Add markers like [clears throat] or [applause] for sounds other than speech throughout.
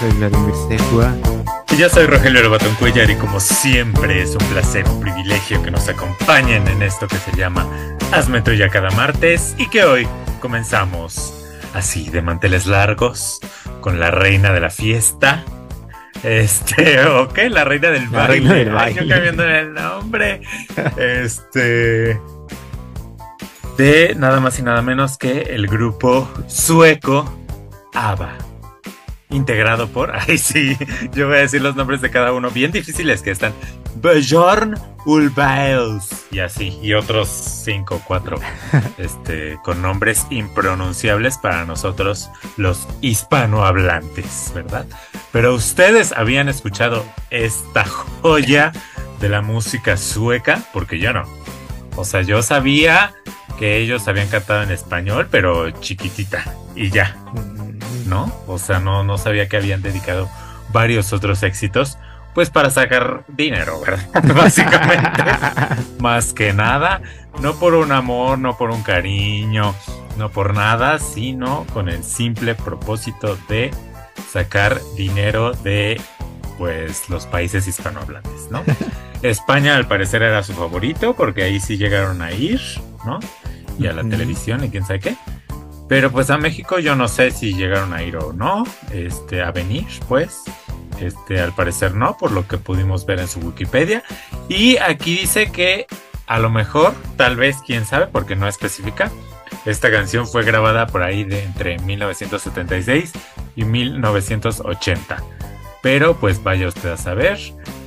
soy Vladimir Secua. Y yo soy Rogelio Lobatón Cuellar y como siempre es un placer, un privilegio que nos acompañen en esto que se llama Hazme Tuya cada martes y que hoy comenzamos así de manteles largos con la reina de la fiesta. Este, [laughs] ok, la reina del La baile. reina del Ay, yo baile. cambiando el nombre. Este. De nada más y nada menos que el grupo sueco ABBA. Integrado por. [laughs] Ay, sí, yo voy a decir los nombres de cada uno, bien difíciles que están. Bjorn Ulvaeus. Y así, y otros cinco o cuatro. [laughs] este, con nombres impronunciables para nosotros, los hispanohablantes, ¿verdad? Pero ustedes habían escuchado esta joya de la música sueca, porque yo no. O sea, yo sabía que ellos habían cantado en español, pero chiquitita, y ya. ¿No? O sea, no, no sabía que habían dedicado varios otros éxitos, pues para sacar dinero, ¿verdad? [laughs] Básicamente, [laughs] más que nada, no por un amor, no por un cariño, no por nada, sino con el simple propósito de sacar dinero de, pues, los países hispanohablantes, ¿no? [laughs] España al parecer era su favorito, porque ahí sí llegaron a ir, ¿no? Y a la televisión y quién sabe qué. Pero pues a México yo no sé si llegaron a ir o no, este, a venir, pues. Este, al parecer no, por lo que pudimos ver en su Wikipedia. Y aquí dice que a lo mejor, tal vez, quién sabe, porque no especifica. Esta canción fue grabada por ahí de entre 1976 y 1980. Pero pues vaya usted a saber.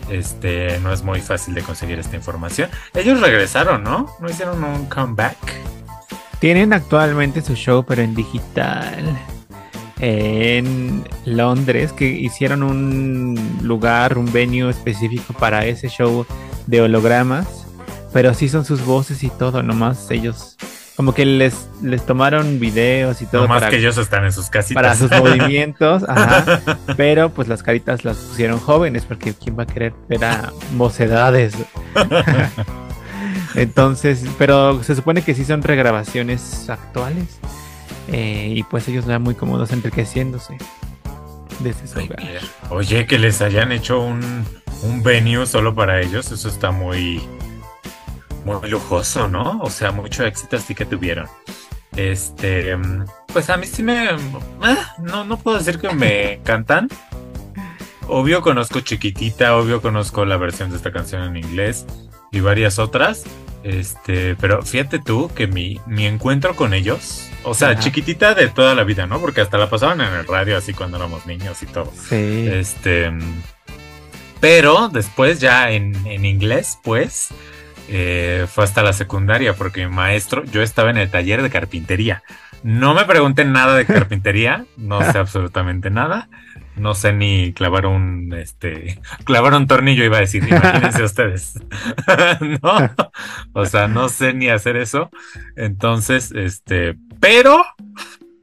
Este, no es muy fácil de conseguir esta información. Ellos regresaron, ¿no? ¿No hicieron un comeback? Tienen actualmente su show, pero en digital. En Londres, que hicieron un lugar, un venue específico para ese show de hologramas. Pero sí son sus voces y todo, nomás ellos. Como que les, les tomaron videos y todo No más para, que ellos están en sus casitas. para sus movimientos. [laughs] Ajá. Pero pues las caritas las pusieron jóvenes, porque ¿quién va a querer ver a mocedades? [laughs] Entonces, pero se supone que sí son regrabaciones actuales. eh, y pues ellos van muy cómodos enriqueciéndose desde su Ay, hogar. mira. Oye, que les hayan hecho un, un venue solo para ellos, eso está muy, muy lujoso, ¿no? O sea, mucho éxito sí que tuvieron. Este, pues a mí sí me, ah, no, no puedo decir que me encantan. Obvio conozco Chiquitita, obvio conozco la versión de esta canción en inglés y varias otras. Este, pero fíjate tú que mi, mi encuentro con ellos, o sea, Ajá. chiquitita de toda la vida, ¿no? Porque hasta la pasaban en el radio así cuando éramos niños y todo. Sí. Este, pero después ya en, en inglés, pues, eh, fue hasta la secundaria, porque mi maestro, yo estaba en el taller de carpintería. No me pregunten nada de carpintería, no sé [laughs] absolutamente nada. No sé ni clavar un, este, [laughs] clavar un tornillo iba a decir, imagínense [laughs] ustedes. [laughs] no, o sea, no sé ni hacer eso. Entonces, este, pero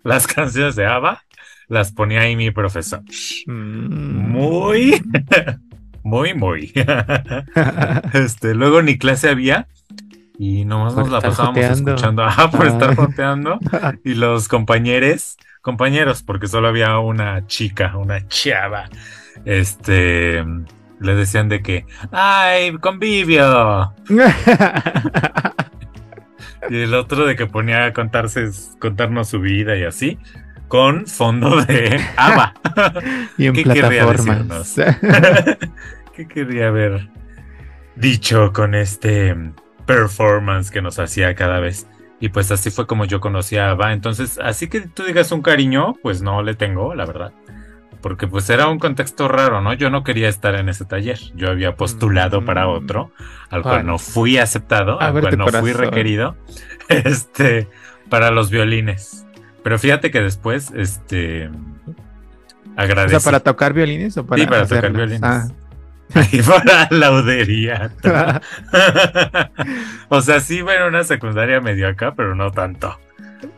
las canciones de ABBA las ponía ahí mi profesor. Mm. Muy, muy, muy. Este, luego ni clase había y nomás Por nos la pasábamos joteando. escuchando, ah, por Ah. estar joteando. Y los compañeros, compañeros, porque solo había una chica, una chava, este, le decían de que, ay, convivio. [laughs] Y el otro de que ponía a contarse, contarnos su vida y así, con fondo de ABBA. y en ¿Qué querría plataformas. [laughs] ¿Qué querría haber dicho con este performance que nos hacía cada vez? Y pues así fue como yo conocí a Ava. Entonces, así que tú digas un cariño, pues no le tengo, la verdad. Porque pues era un contexto raro, ¿no? Yo no quería estar en ese taller. Yo había postulado Mm. para otro, al cual Ay. no fui aceptado, A al cual no fui requerido. [laughs] Este, para los violines. Pero fíjate que después, este, O agradecí. sea, ¿para tocar violines o para Sí, para tocar violines. Ah. Para laudería. [laughs] o sea, sí, bueno, una secundaria medio acá, pero no tanto.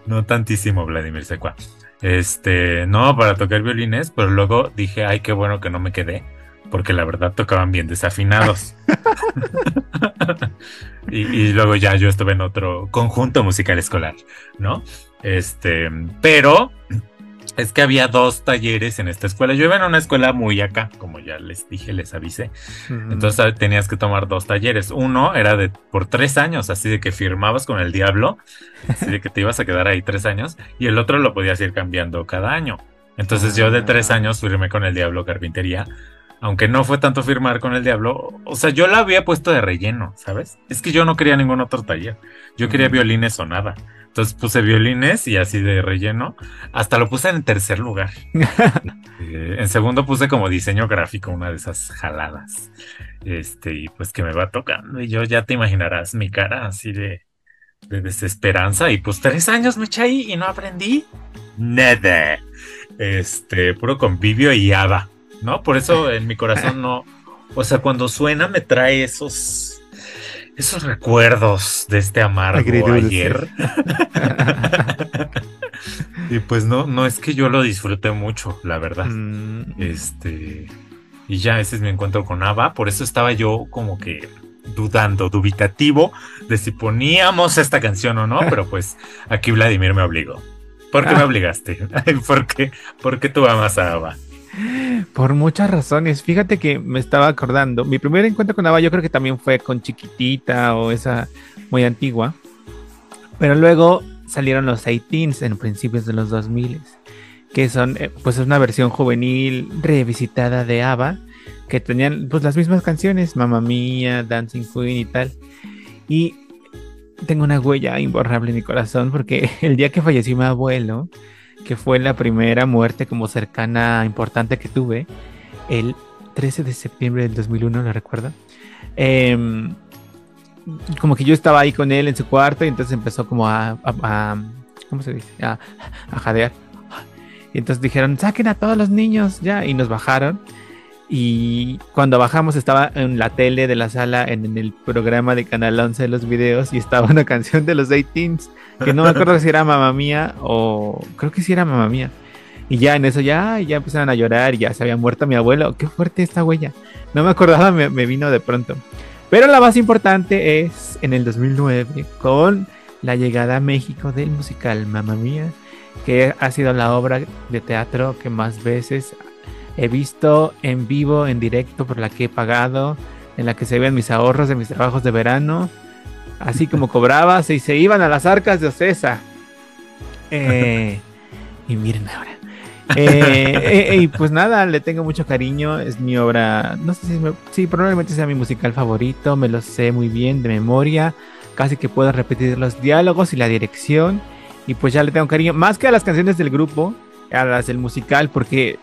No tantísimo, Vladimir Secua. Este, no, para tocar violines, pero luego dije, ay, qué bueno que no me quedé, porque la verdad tocaban bien desafinados. [laughs] y luego ya yo estuve en otro conjunto musical escolar, ¿no? Este, pero es que había dos talleres en esta escuela. Yo iba en una escuela muy acá, como ya les dije, les avisé. Entonces tenías que tomar dos talleres. Uno era de por tres años, así de que firmabas con el diablo, así de que te ibas a quedar ahí tres años, y el otro lo podías ir cambiando cada año. Entonces yo de tres ah. años firmé con el diablo carpintería, aunque no fue tanto firmar con el diablo, o sea, yo la había puesto de relleno, ¿sabes? Es que yo no quería ningún otro taller. Yo quería violines o nada. Entonces puse violines y así de relleno. Hasta lo puse en tercer lugar. [laughs] Eh, en segundo puse como diseño gráfico una de esas jaladas. Este, y pues que me va tocando. Y yo ya te imaginarás mi cara así de, de desesperanza. Y pues tres años me eché ahí y no aprendí nada. Este, puro convivio y haba, ¿no? Por eso en mi corazón no. O sea, cuando suena me trae esos esos recuerdos de este amargo ayer. [laughs] y pues no, no es que yo lo disfruté mucho, la verdad. Mm. Este. Y ya ese es mi encuentro con Ava. Por eso estaba yo como que dudando, dubitativo de si poníamos esta canción o no. [laughs] Pero pues aquí Vladimir me obligó. ¿Por qué me ah. obligaste? [laughs] ¿Por qué, ¿Por qué tú amas a Ava? Por muchas razones. Fíjate que me estaba acordando. Mi primer encuentro con Ava yo creo que también fue con Chiquitita o esa muy antigua. Pero luego salieron los 18 en principios de los 2000 que son eh, pues es una versión juvenil revisitada de Ava que tenían pues las mismas canciones, Mamma Mía, Dancing Queen y tal. Y tengo una huella imborrable en mi corazón porque [laughs] el día que falleció mi abuelo, que fue la primera muerte como cercana importante que tuve, el 13 de septiembre del 2001, ¿lo recuerdo? Em, como que yo estaba ahí con él en su cuarto y entonces empezó como a, ¿cómo se dice? A, a, jadear. Y entonces dijeron, saquen a todos los niños ya, y nos bajaron. Y cuando bajamos estaba en la tele de la sala, en, el programa de Canal 11 de los videos, y estaba una [laughs] canción de los 18s que no me acuerdo si era mamá mía o creo que sí era mamá mía. Y ya en eso ya, ya empezaron a llorar, ya se había muerto mi abuelo. Qué fuerte esta huella. No me acordaba, me, vino de pronto. Pero la más importante es en el 2009 con la llegada a México del musical Mamma Mía, que ha sido la obra de teatro que más veces he visto en vivo, en directo, por la que he pagado, en la que se ven mis ahorros de mis trabajos de verano así como cobraba, y se iban a las arcas de Ocesa. Eh, y miren ahora. Eh, eh, y pues nada, le tengo mucho cariño. Es mi obra, no sé si, sí, probablemente sea mi musical favorito. Me lo sé muy bien de memoria. Casi que puedo repetir los diálogos y la dirección. Y pues ya le tengo cariño, más que a las canciones del grupo, a las del musical, porque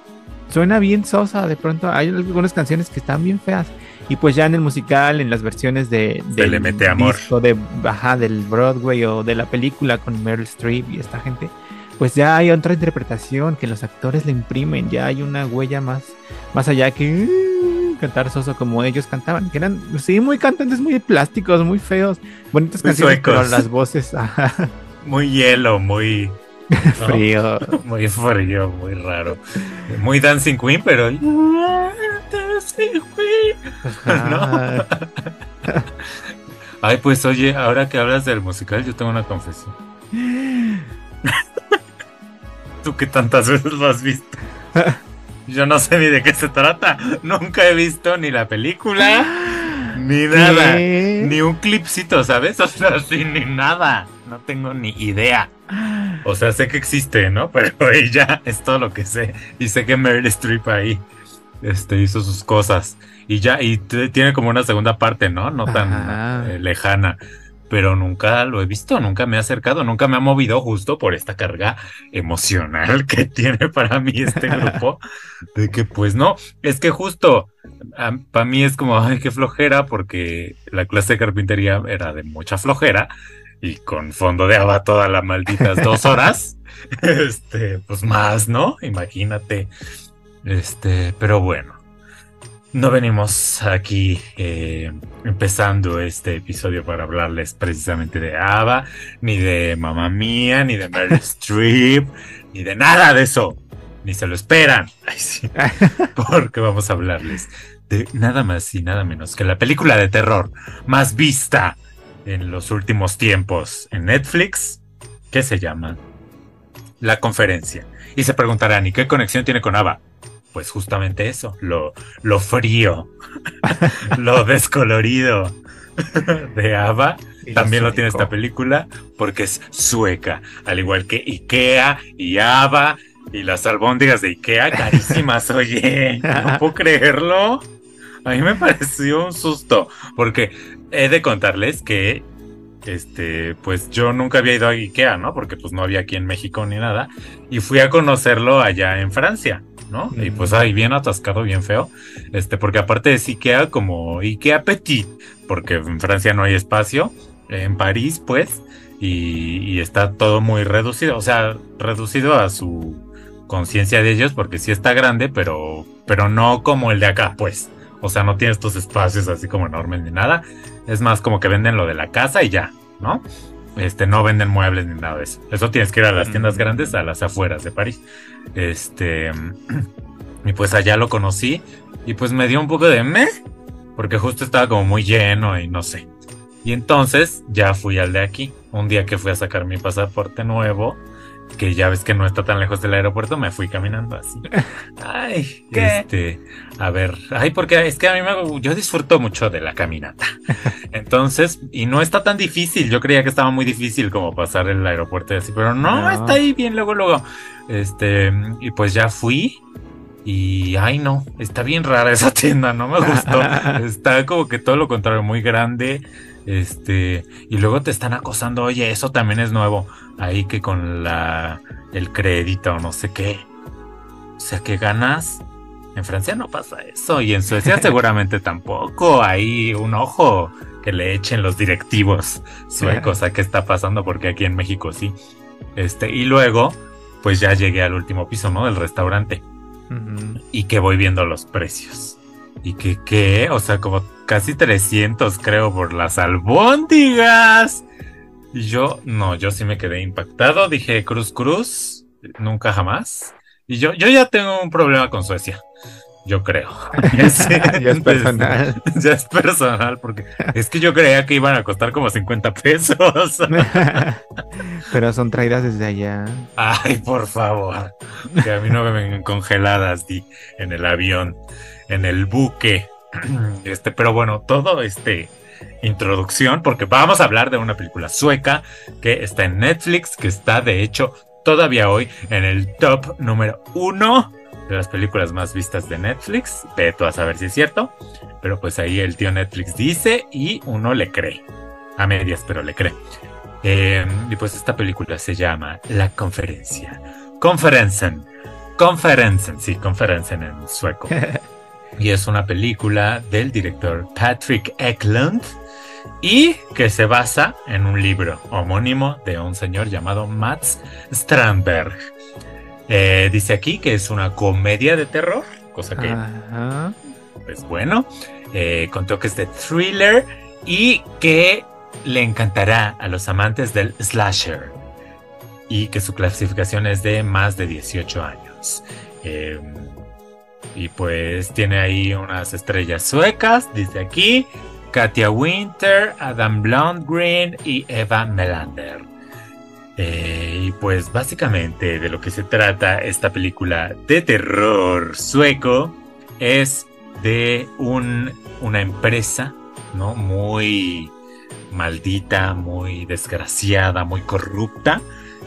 suena bien sosa. De pronto hay algunas canciones que están bien feas. Y pues ya en el musical, en las versiones de, del le mete amor. de, baja del Broadway o de la película con Meryl Streep y esta gente, pues ya hay otra interpretación que los actores le imprimen, ya hay una huella más, más allá que uh, cantar soso como ellos cantaban, que eran, sí, muy cantantes, muy plásticos, muy feos, bonitas canciones, pero las voces, [laughs] muy hielo, muy [laughs] frío. [laughs] Muy frío, muy raro. Muy Dancing Queen, pero. Dancing [laughs] Queen. ¿No? Ay, pues oye, ahora que hablas del musical, yo tengo una confesión. ¿Tú qué tantas veces lo has visto? Yo no sé ni de qué se trata. Nunca he visto ni la película, [gasps] ni nada. Ni un clipcito, ¿sabes? O sea, así, ni nada. No tengo ni idea. O sea, sé que existe, ¿no? [laughs] Pero ella es todo lo que sé. Y sé que Meryl Streep ahí este, hizo sus cosas. Y ya, y tiene como una segunda parte, ¿no? No tan eh, lejana. Pero nunca lo he visto, nunca me ha acercado, nunca me ha movido justo por esta carga emocional [laughs] que tiene para mí este [laughs] grupo. de que pues no, es que justo para mí es como, ay, qué flojera, porque la clase de carpintería era de mucha flojera y con fondo de aba todas las malditas dos horas, [laughs] este, pues más, ¿no? Imagínate. Este, pero bueno, no venimos aquí eh, empezando este episodio para hablarles precisamente de Ava, ni de Mamá Mía, ni de Mary [laughs] Streep, ni de nada de eso. Ni se lo esperan. [laughs] Porque vamos a hablarles de nada más y nada menos que la película de terror más vista en los últimos tiempos en Netflix, que se llama la conferencia. Y se preguntarán, ¿y qué conexión tiene con ABBA? Pues justamente eso, lo, lo frío, [laughs] lo descolorido [laughs] de ABBA. También lo tiene esta película porque es sueca, al igual que Ikea y ABBA y las albóndigas de Ikea carísimas, [laughs] oye, no puedo creerlo. A mí me [laughs] pareció un susto, porque he de contarles que este, pues yo nunca había ido a Ikea, ¿no? Porque pues no había aquí en México ni nada. Y fui a conocerlo allá en Francia, ¿no? Y pues ahí bien atascado, bien feo. Este, porque aparte es Ikea como Ikea Petit, porque en Francia no hay espacio. En París, pues, y, y está todo muy reducido. O sea, reducido a su conciencia de ellos, porque sí está grande, pero, pero no como el de acá, pues. O sea, no tiene estos espacios así como enormes ni nada. Es más como que venden lo de la casa y ya, ¿no? Este, no venden muebles ni nada de eso. Eso tienes que ir a las tiendas mm. grandes a las afueras de París. Este, [clears throat] y pues allá lo conocí y pues me dio un poco de me, porque justo estaba como muy lleno y no sé. Y entonces ya fui al de aquí. Un día que fui a sacar mi pasaporte nuevo, que ya ves que no está tan lejos del aeropuerto, me fui caminando así. [laughs] Ay, ¿qué? Este, a ver, ay, porque es que a mí me, yo disfruto mucho de la caminata. [laughs] Entonces, y no está tan difícil. Yo creía que estaba muy difícil como pasar el aeropuerto y así, pero no, está ahí bien luego, luego. Este, y pues ya fui. Y ay no, está bien rara esa [laughs] tienda, no me gustó. está como que todo lo contrario, muy grande. Este, y luego te están acosando, oye, eso también es nuevo. Ahí que con la el crédito o no sé qué. O sea, que ganas. En Francia no pasa eso. Y en Suecia [laughs] seguramente tampoco. Hay un ojo que le echen los directivos suecos a qué está pasando, porque aquí en México sí. Este, y luego, pues ya llegué al último piso, ¿no? Del restaurante. Y que voy viendo los precios. Y que, ¿qué? O sea, como casi 300 creo por las albóndigas. Y yo, no, yo sí me quedé impactado. Dije, Cruz Cruz, nunca jamás. Y yo, yo ya tengo un problema con Suecia. Yo creo. [laughs] [laughs] ya, es personal. [laughs] Ya es personal, porque es que yo creía que iban a costar como 50 pesos. Pero son traídas desde allá. Ay, por favor. Que a mí no me ven congeladas en el avión, en el buque. [clears throat] Este, pero bueno, todo este introducción, porque vamos a hablar de una película sueca que está en Netflix, que está de hecho todavía hoy en el top número uno de las películas más vistas de Netflix. Veto a saber si es cierto, pero pues ahí el tío Netflix dice y uno le cree. A medias, pero le cree. Em, y pues esta película se llama La Conferencia. Conferencen. Conferencen, sí, Conferencen en sueco. [laughs] y es una película del director Patrick Eklund y que se basa en un libro homónimo de un señor llamado Mats Strandberg. Eh, dice aquí que es una comedia de terror, cosa que es bueno, eh, con toques de thriller y que le encantará a los amantes del slasher y que su clasificación es de más de 18 años. Eh, y pues tiene ahí unas estrellas suecas, dice aquí. Katia Winter, Adam Blondgren y Eva Melander. Eh, y pues básicamente de lo que se trata esta película de terror sueco es de un, una empresa, ¿no? Muy maldita, muy desgraciada, muy corrupta,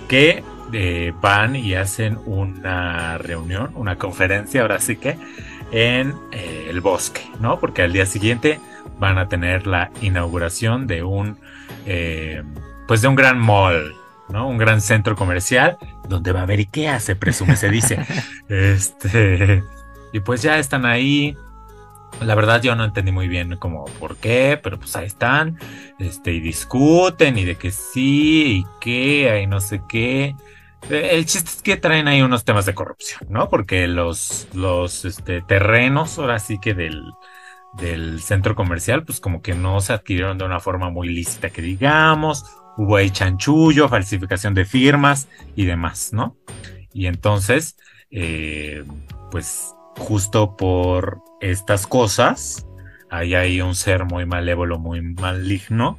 que eh, van y hacen una reunión, una conferencia, ahora sí que, en eh, el bosque, ¿no? Porque al día siguiente van a tener la inauguración de un, eh, pues de un gran mall, ¿no? Un gran centro comercial donde va a haber Ikea, se presume, se dice. [laughs] este, y pues ya están ahí. La verdad yo no entendí muy bien como por qué, pero pues ahí están, este, y discuten y de que sí y qué, ahí no sé qué. Eh, el chiste es que traen ahí unos temas de corrupción, ¿no? Porque los, los este, terrenos, ahora sí que del, del centro comercial, pues como que no se adquirieron de una forma muy lícita, que digamos, hubo ahí chanchullo, falsificación de firmas y demás, ¿no? Y entonces, eh, pues justo por estas cosas, hay ahí un ser muy malévolo, muy maligno,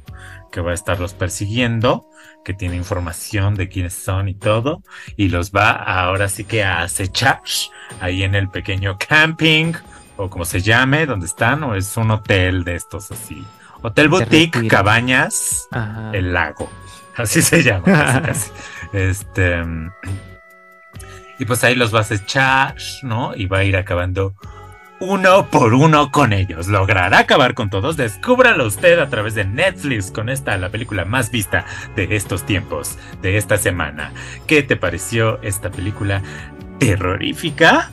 que va a estarlos persiguiendo, que tiene información de quiénes son y todo, y los va ahora sí que a acechar ahí en el pequeño camping, o como se llame, donde están, o es un hotel de estos así. Hotel Boutique, Cabañas, el lago. [laughs] Así se llama, casi, casi. [laughs] Este. Y pues ahí los vas a echar, ¿no? Y va a ir acabando uno por uno con ellos. ¿Logrará acabar con todos? Descúbralo usted a través de Netflix con esta, la película más vista de estos tiempos, de esta semana. ¿Qué te pareció esta película terrorífica?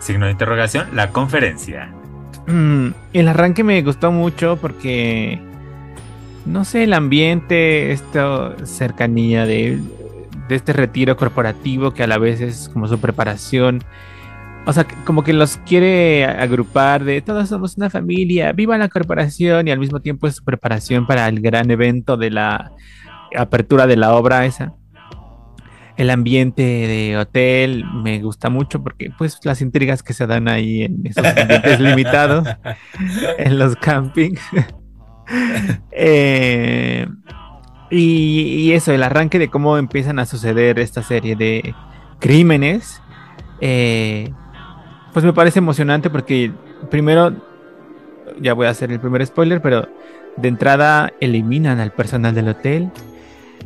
Signo de interrogación, la conferencia. Mm, el arranque me gustó mucho porque, no sé, el ambiente, esta cercanía de, de este retiro corporativo que a la vez es como su preparación o sea, como que los quiere agrupar de todos somos una familia, viva la corporación y al mismo tiempo es su preparación para el gran evento de la apertura de la obra esa. El ambiente de hotel me gusta mucho porque pues las intrigas que se dan ahí en esos ambientes [laughs] limitados, en los campings. [laughs] Eh, y, y, eso, el arranque de cómo empiezan a suceder esta serie de crímenes. Eh, pues me parece emocionante porque primero, ya voy a hacer el primer spoiler, pero de entrada eliminan al personal del hotel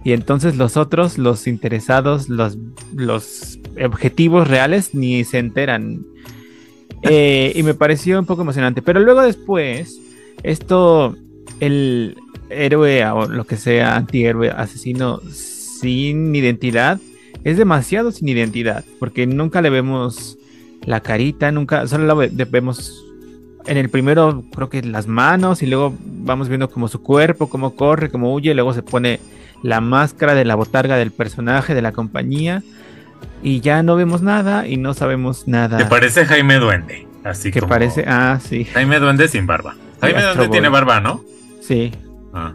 y entonces los otros, los interesados, los, los objetivos reales ni se enteran. Eh, y me pareció un poco emocionante, pero luego después, esto, el héroe o lo que sea, antihéroe, asesino sin identidad, es demasiado sin identidad, porque nunca le vemos la carita, nunca, solo la vemos en el primero creo que las manos y luego vamos viendo como su cuerpo, cómo corre, cómo huye, luego se pone la máscara de la botarga del personaje, de la compañía y ya no vemos nada y no sabemos nada. ¿Te parece Jaime Duende? Así que parece, ah, sí. Jaime Duende sin barba. Jaime Duende tiene barba, ¿no? Sí. Ah,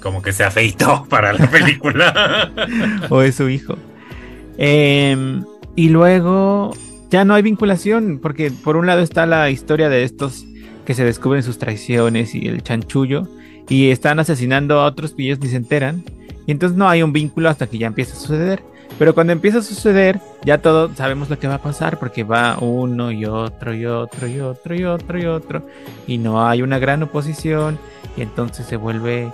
como que se afeitó [laughs] para la película. [laughs] o es su hijo. Em, y luego ya no hay vinculación, porque por un lado está la historia de estos que se descubren sus traiciones y el chanchullo, y están asesinando a otros que ellos ni se enteran, y entonces no hay un vínculo hasta que ya empieza a suceder. Pero cuando empieza a suceder, ya todos sabemos lo que va a pasar, porque va uno y otro y otro y otro y otro y otro, y no hay una gran oposición, y entonces se vuelve,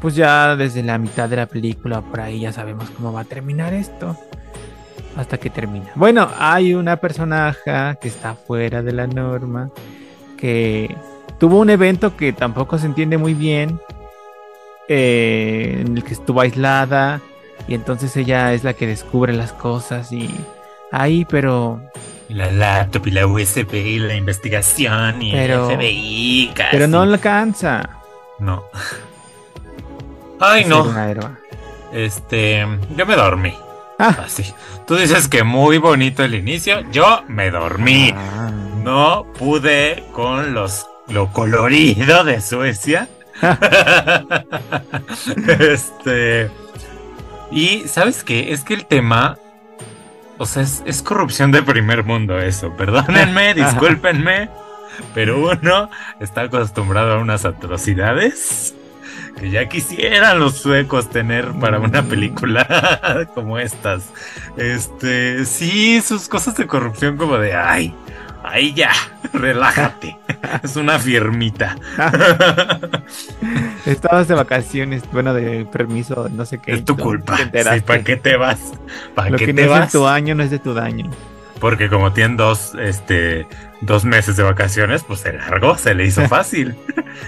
pues ya desde la mitad de la película, por ahí ya sabemos cómo va a terminar esto hasta que termina. Bueno, hay una personaje que está fuera de la norma, que tuvo un evento que tampoco se entiende muy bien, eh, en el que estuvo aislada, y entonces ella es la que descubre las cosas y ahí, pero... La laptop y la USB y la investigación y el FBI, casi. Pero no alcanza. No. [laughs] Ay, no. Este, yo me dormí. Ah. Así. Tú dices que muy bonito el inicio. Yo me dormí. Ah. No pude con los lo colorido de Suecia. [laughs] este. Y sabes qué? Es que el tema. O sea, es, es corrupción de primer mundo eso. Perdónenme, [laughs] discúlpenme. Pero uno está acostumbrado a unas atrocidades que ya quisieran los suecos tener para una mm. película [laughs] como estas. Este, sí, sus cosas de corrupción como de, ay, ay ya, [laughs] relájate. [laughs] es una firmita. Estabas de vacaciones, bueno, de permiso, no sé qué. Es tu culpa. ¿Para qué te vas? ¿Para Lo qué que te no vas? es de tu año no es de tu daño. Porque como tienen dos, este, dos meses de vacaciones, pues se largó, se le hizo [laughs] fácil.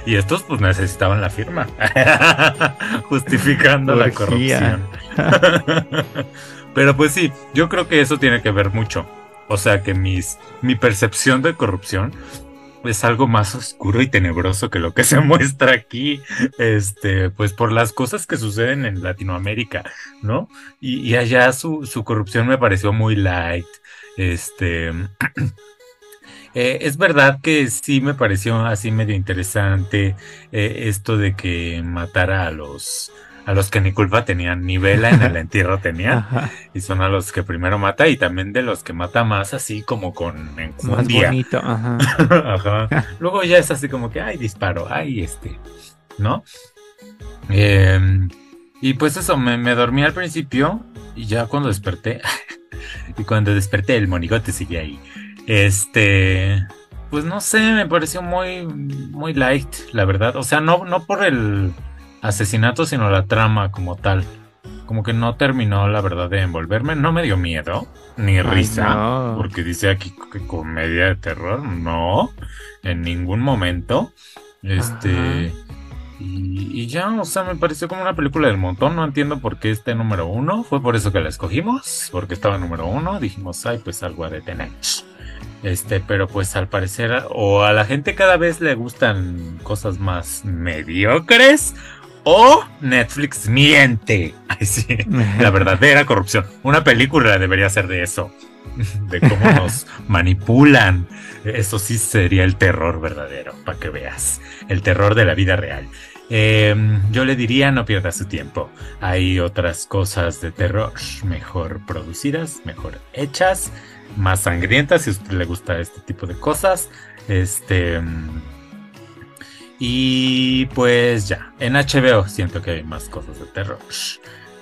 y estos pues necesitaban la firma. [laughs] Justificando la corrupción. [laughs] Pero pues sí, yo creo que eso tiene que ver mucho. O sea que mis, mi percepción de corrupción es algo más oscuro y tenebroso que lo que se [laughs] muestra aquí, este, pues por las cosas que suceden en Latinoamérica, ¿no? Y, allá su, su corrupción me pareció muy light, este, [clears throat] eh, es verdad que sí me pareció así medio interesante eh, esto de que matara a los a los que ni culpa tenían, ni vela en el [laughs] entierro tenían, y son a los que primero mata y también de los que mata más así como con en más bonito, ajá. [laughs] [laughs] Luego ya es así como que ay disparo, ay este, ¿no? Em, y pues eso, me, me, dormí al principio y ya cuando desperté, y cuando desperté el monigote sigue ahí. Este, pues no sé, me pareció muy, muy light, la verdad. O sea, no, no por el asesinato, sino la trama como tal. Como que no terminó, la verdad, de envolverme. No me dio miedo, ni risa, porque dice aquí que comedia de terror. No, en ningún momento. Este. Y, ya, o sea, me pareció como una película del montón. No entiendo por qué este número uno. Fue por eso que la escogimos, porque estaba número uno. Dijimos, ay, pues algo a detener. Este, pero pues al parecer, o a la gente cada vez le gustan cosas más mediocres, o Netflix miente. [laughs] sí, la verdadera corrupción. Una película debería ser de eso. [laughs] De cómo nos [laughs] manipulan. Eso sí sería el terror verdadero, para que veas. El terror de la vida real. Em, yo le diría no pierda su tiempo. Hay otras cosas de terror mejor producidas, mejor hechas, más sangrientas si a usted le gusta este tipo de cosas. Este y pues ya, en HBO siento que hay más cosas de terror.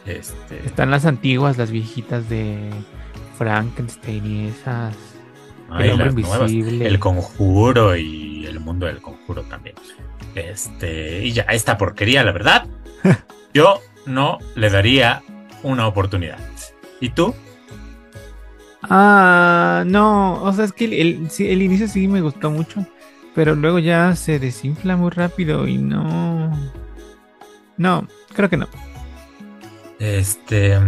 Este... Están las antiguas, las viejitas de Frankenstein y esas. el hombre invisible. el conjuro y el mundo del conjuro también. Este, y ya, esta porquería, la verdad, [laughs] yo no le daría una oportunidad. ¿Y tú? Ah, no, o sea, es que el, el inicio sí me gustó mucho. Pero luego ya se desinfla muy rápido y no. No, creo que no. Este.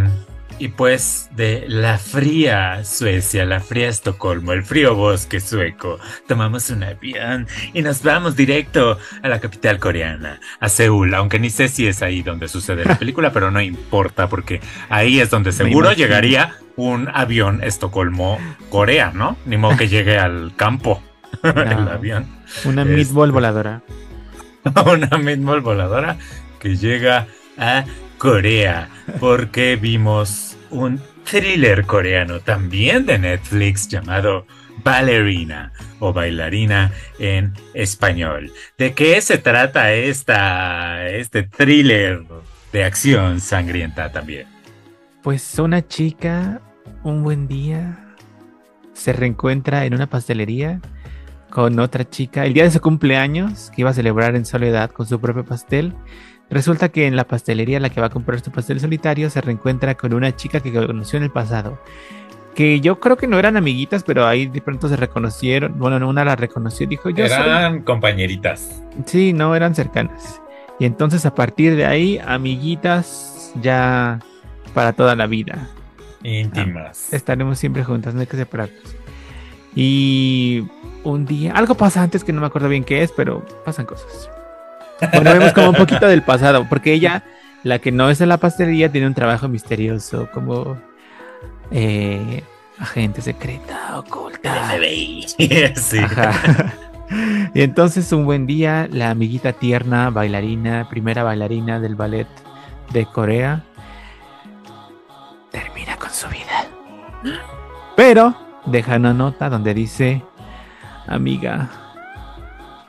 Y pues de la fría Suecia, la fría Estocolmo, el frío bosque sueco, tomamos un avión y nos vamos directo a la capital coreana, a Seúl, aunque ni sé si es ahí donde sucede la [laughs] película, pero no importa porque ahí es donde seguro llegaría un avión Estocolmo-Corea, ¿no? Ni modo que llegue al campo [laughs] el avión. Una este, meatball voladora. [laughs] una meatball voladora que llega a Corea porque vimos un thriller coreano también de Netflix llamado Ballerina o bailarina en español. ¿De qué se trata esta, este thriller de acción sangrienta también? Pues una chica un buen día se reencuentra en una pastelería con otra chica el día de su cumpleaños que iba a celebrar en soledad con su propio pastel. Resulta que en la pastelería la que va a comprar su pastel solitario se reencuentra con una chica que conoció en el pasado. Que yo creo que no eran amiguitas, pero ahí de pronto se reconocieron. Bueno, una la reconoció y dijo: Yo Eran compañeritas. Sí, no eran cercanas. Y entonces a partir de ahí, amiguitas ya para toda la vida. Íntimas. Ah, estaremos siempre juntas, no hay que separarnos. Y un día, algo pasa antes que no me acuerdo bien qué es, pero pasan cosas. Bueno, vemos como un poquito del pasado, porque ella, la que no es en la pastelería, tiene un trabajo misterioso, como eh, agente secreta, oculta. [laughs] sí. Y entonces un buen día, la amiguita tierna, bailarina, primera bailarina del ballet de Corea, termina con su vida. Pero deja una nota donde dice, amiga,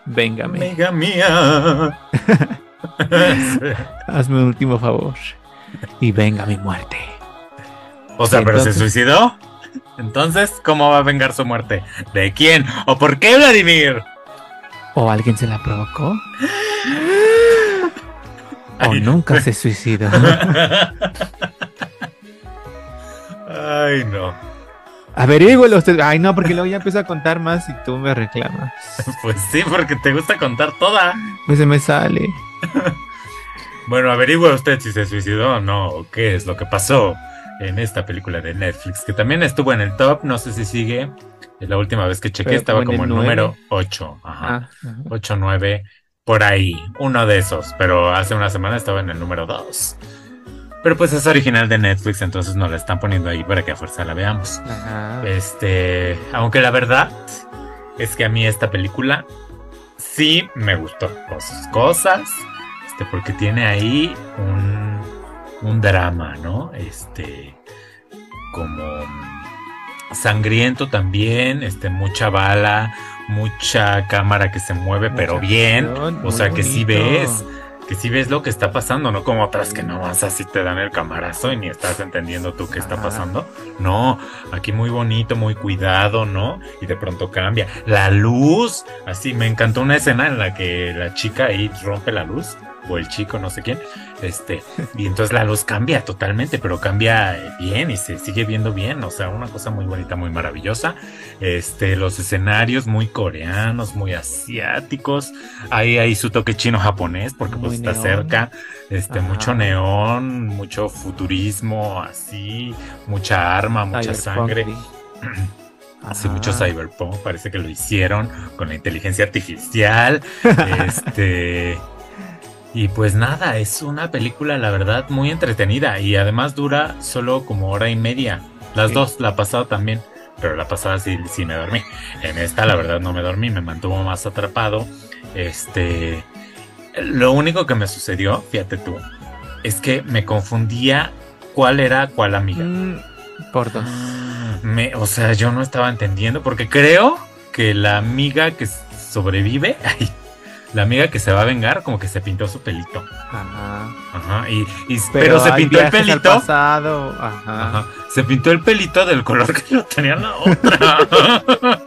véngame. Amiga mía. [laughs] Hazme un último favor y venga mi muerte. O sea, pero se suicidó. Entonces, ¿cómo va a vengar su muerte? ¿De quién? ¿O por qué Vladimir? ¿O alguien se la provocó? [gasps] ¿O nunca se suicidó? [laughs] Ay, no. Averígüelo usted. Ay, no, porque luego ya empiezo a contar más y tú me reclamas. [laughs] Pues sí, porque te gusta contar toda. Pues se me sale. bueno, averigüe usted si se suicidó o no, o qué es lo que pasó en esta película de Netflix, que también estuvo en el top, no sé si sigue. La última vez que chequé estaba como en el número 8. Ajá. 8, ah, 9, por ahí. Uno de esos, pero hace una semana estaba en el número 2. Pero pues es original de Netflix, entonces nos la están poniendo ahí para que a fuerza la veamos. Este, aunque la verdad es que a mí esta película sí me gustó con sus cosas, este, porque tiene ahí un, un drama, ¿no? Este, como sangriento también, este, mucha bala, mucha cámara que se mueve, pero bien, o sea que sí ves que sí ves lo que está pasando, no como otras que no vas así te dan el camarazo y ni estás entendiendo tú qué está pasando. No, aquí muy bonito, muy cuidado, ¿no? Y de pronto cambia. La luz, así me encantó una escena en la que la chica ahí rompe la luz o el chico, no sé quién, este, y entonces la luz cambia totalmente, pero cambia bien y se sigue viendo bien, o sea, una cosa muy bonita, muy maravillosa. Este, los escenarios muy coreanos, muy asiáticos, ahí hay su toque chino japonés porque pues está cerca, este, mucho neón, mucho futurismo, así, mucha arma, mucha sangre. Hace [clears throat] mucho cyberpunk, parece que lo hicieron con la inteligencia artificial. [laughs] este, y pues nada, es una película, la verdad, muy entretenida y además dura solo como hora y media. Las dos, la pasada también, pero la pasada sí, sí me dormí. En esta, la verdad, no me dormí, me mantuvo más atrapado. Este. Lo único que me sucedió, fíjate tú, es que me confundía cuál era cuál amiga. Mm, por dos. Me, o sea, yo no estaba entendiendo, porque creo que la amiga que sobrevive. [laughs] Ay, la amiga que se va a vengar como que se pintó su pelito. Ajá. Ajá. Y, pero, se pintó el pelito. Pasado. Ajá. Ajá. Se pintó el pelito del color que lo tenía la otra.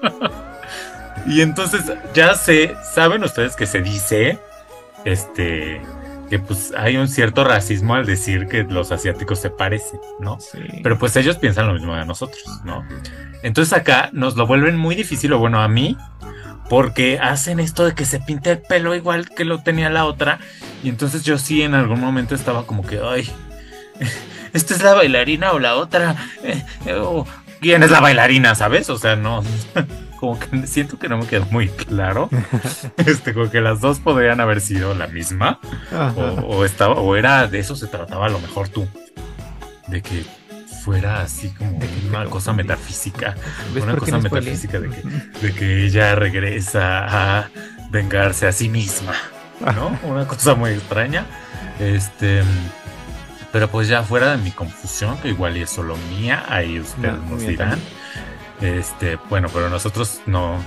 [laughs] y entonces ya se, saben ustedes que se dice, este, que pues hay un cierto racismo al decir que los asiáticos se parecen, ¿no? Sí. Pero pues ellos piensan lo mismo de nosotros, ¿no? Entonces acá nos lo vuelven muy difícil, o bueno, a mí porque hacen esto de que se pinte el pelo igual que lo tenía la otra. Y entonces yo sí en algún momento estaba como que, ay, [laughs] ¿esta es la bailarina o la otra? [laughs] Eh, ¿Quién es la bailarina, sabes? O sea, no, [laughs] como que siento que no me quedó muy claro. Este, como que las dos podrían haber sido la misma. O, estaba, o era de eso se trataba a lo mejor tú. De que fuera así como una cosa metafísica. Una cosa metafísica de que, de que ella regresa a vengarse a sí misma. ¿No? [laughs] Una cosa muy extraña. Este. Pero pues ya fuera de mi confusión, que igual y es solo mía, ahí ustedes nos dirán. Este, bueno, pero nosotros no,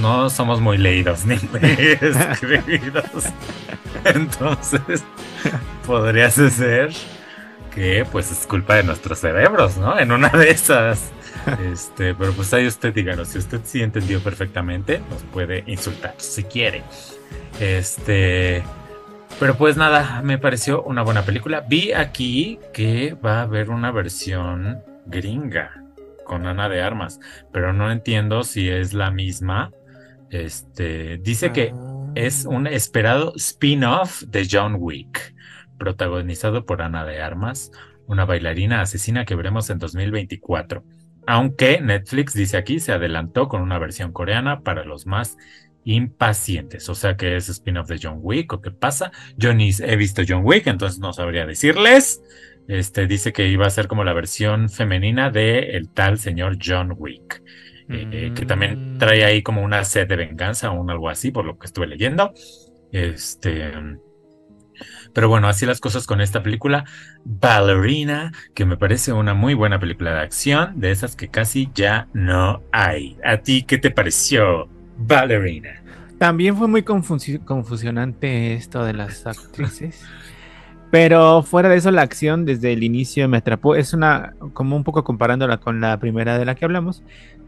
no somos muy leídos ni [laughs] escribidos. Entonces, podría ser que pues es culpa de nuestros cerebros, ¿no? En una de esas. [laughs] Este, pero pues ahí usted díganos, si usted sí entendió perfectamente, nos puede insultar si quiere. Este, pero pues nada, me pareció una buena película. Vi aquí que va a haber una versión gringa con Ana de Armas, pero no entiendo si es la misma. Este, dice que es un esperado spin-off de John Wick protagonizado por Ana de Armas, una bailarina asesina que veremos en 2024. Aunque Netflix dice aquí se adelantó con una versión coreana para los más impacientes. O sea que es spin-off de John Wick o qué pasa. Yo ni he visto John Wick, entonces no sabría decirles. Este dice que iba a ser como la versión femenina de el tal señor John Wick. Eh, eh, que también trae ahí como una sed de venganza o un algo así, por lo que estuve leyendo. Este. Pero bueno, así las cosas con esta película, Ballerina, que me parece una muy buena película de acción, de esas que casi ya no hay. ¿A ti qué te pareció, Ballerina? También fue muy confusionante esto de las actrices. [laughs] Pero fuera de eso, la acción desde el inicio me atrapó. Es una, como un poco comparándola con la primera de la que hablamos,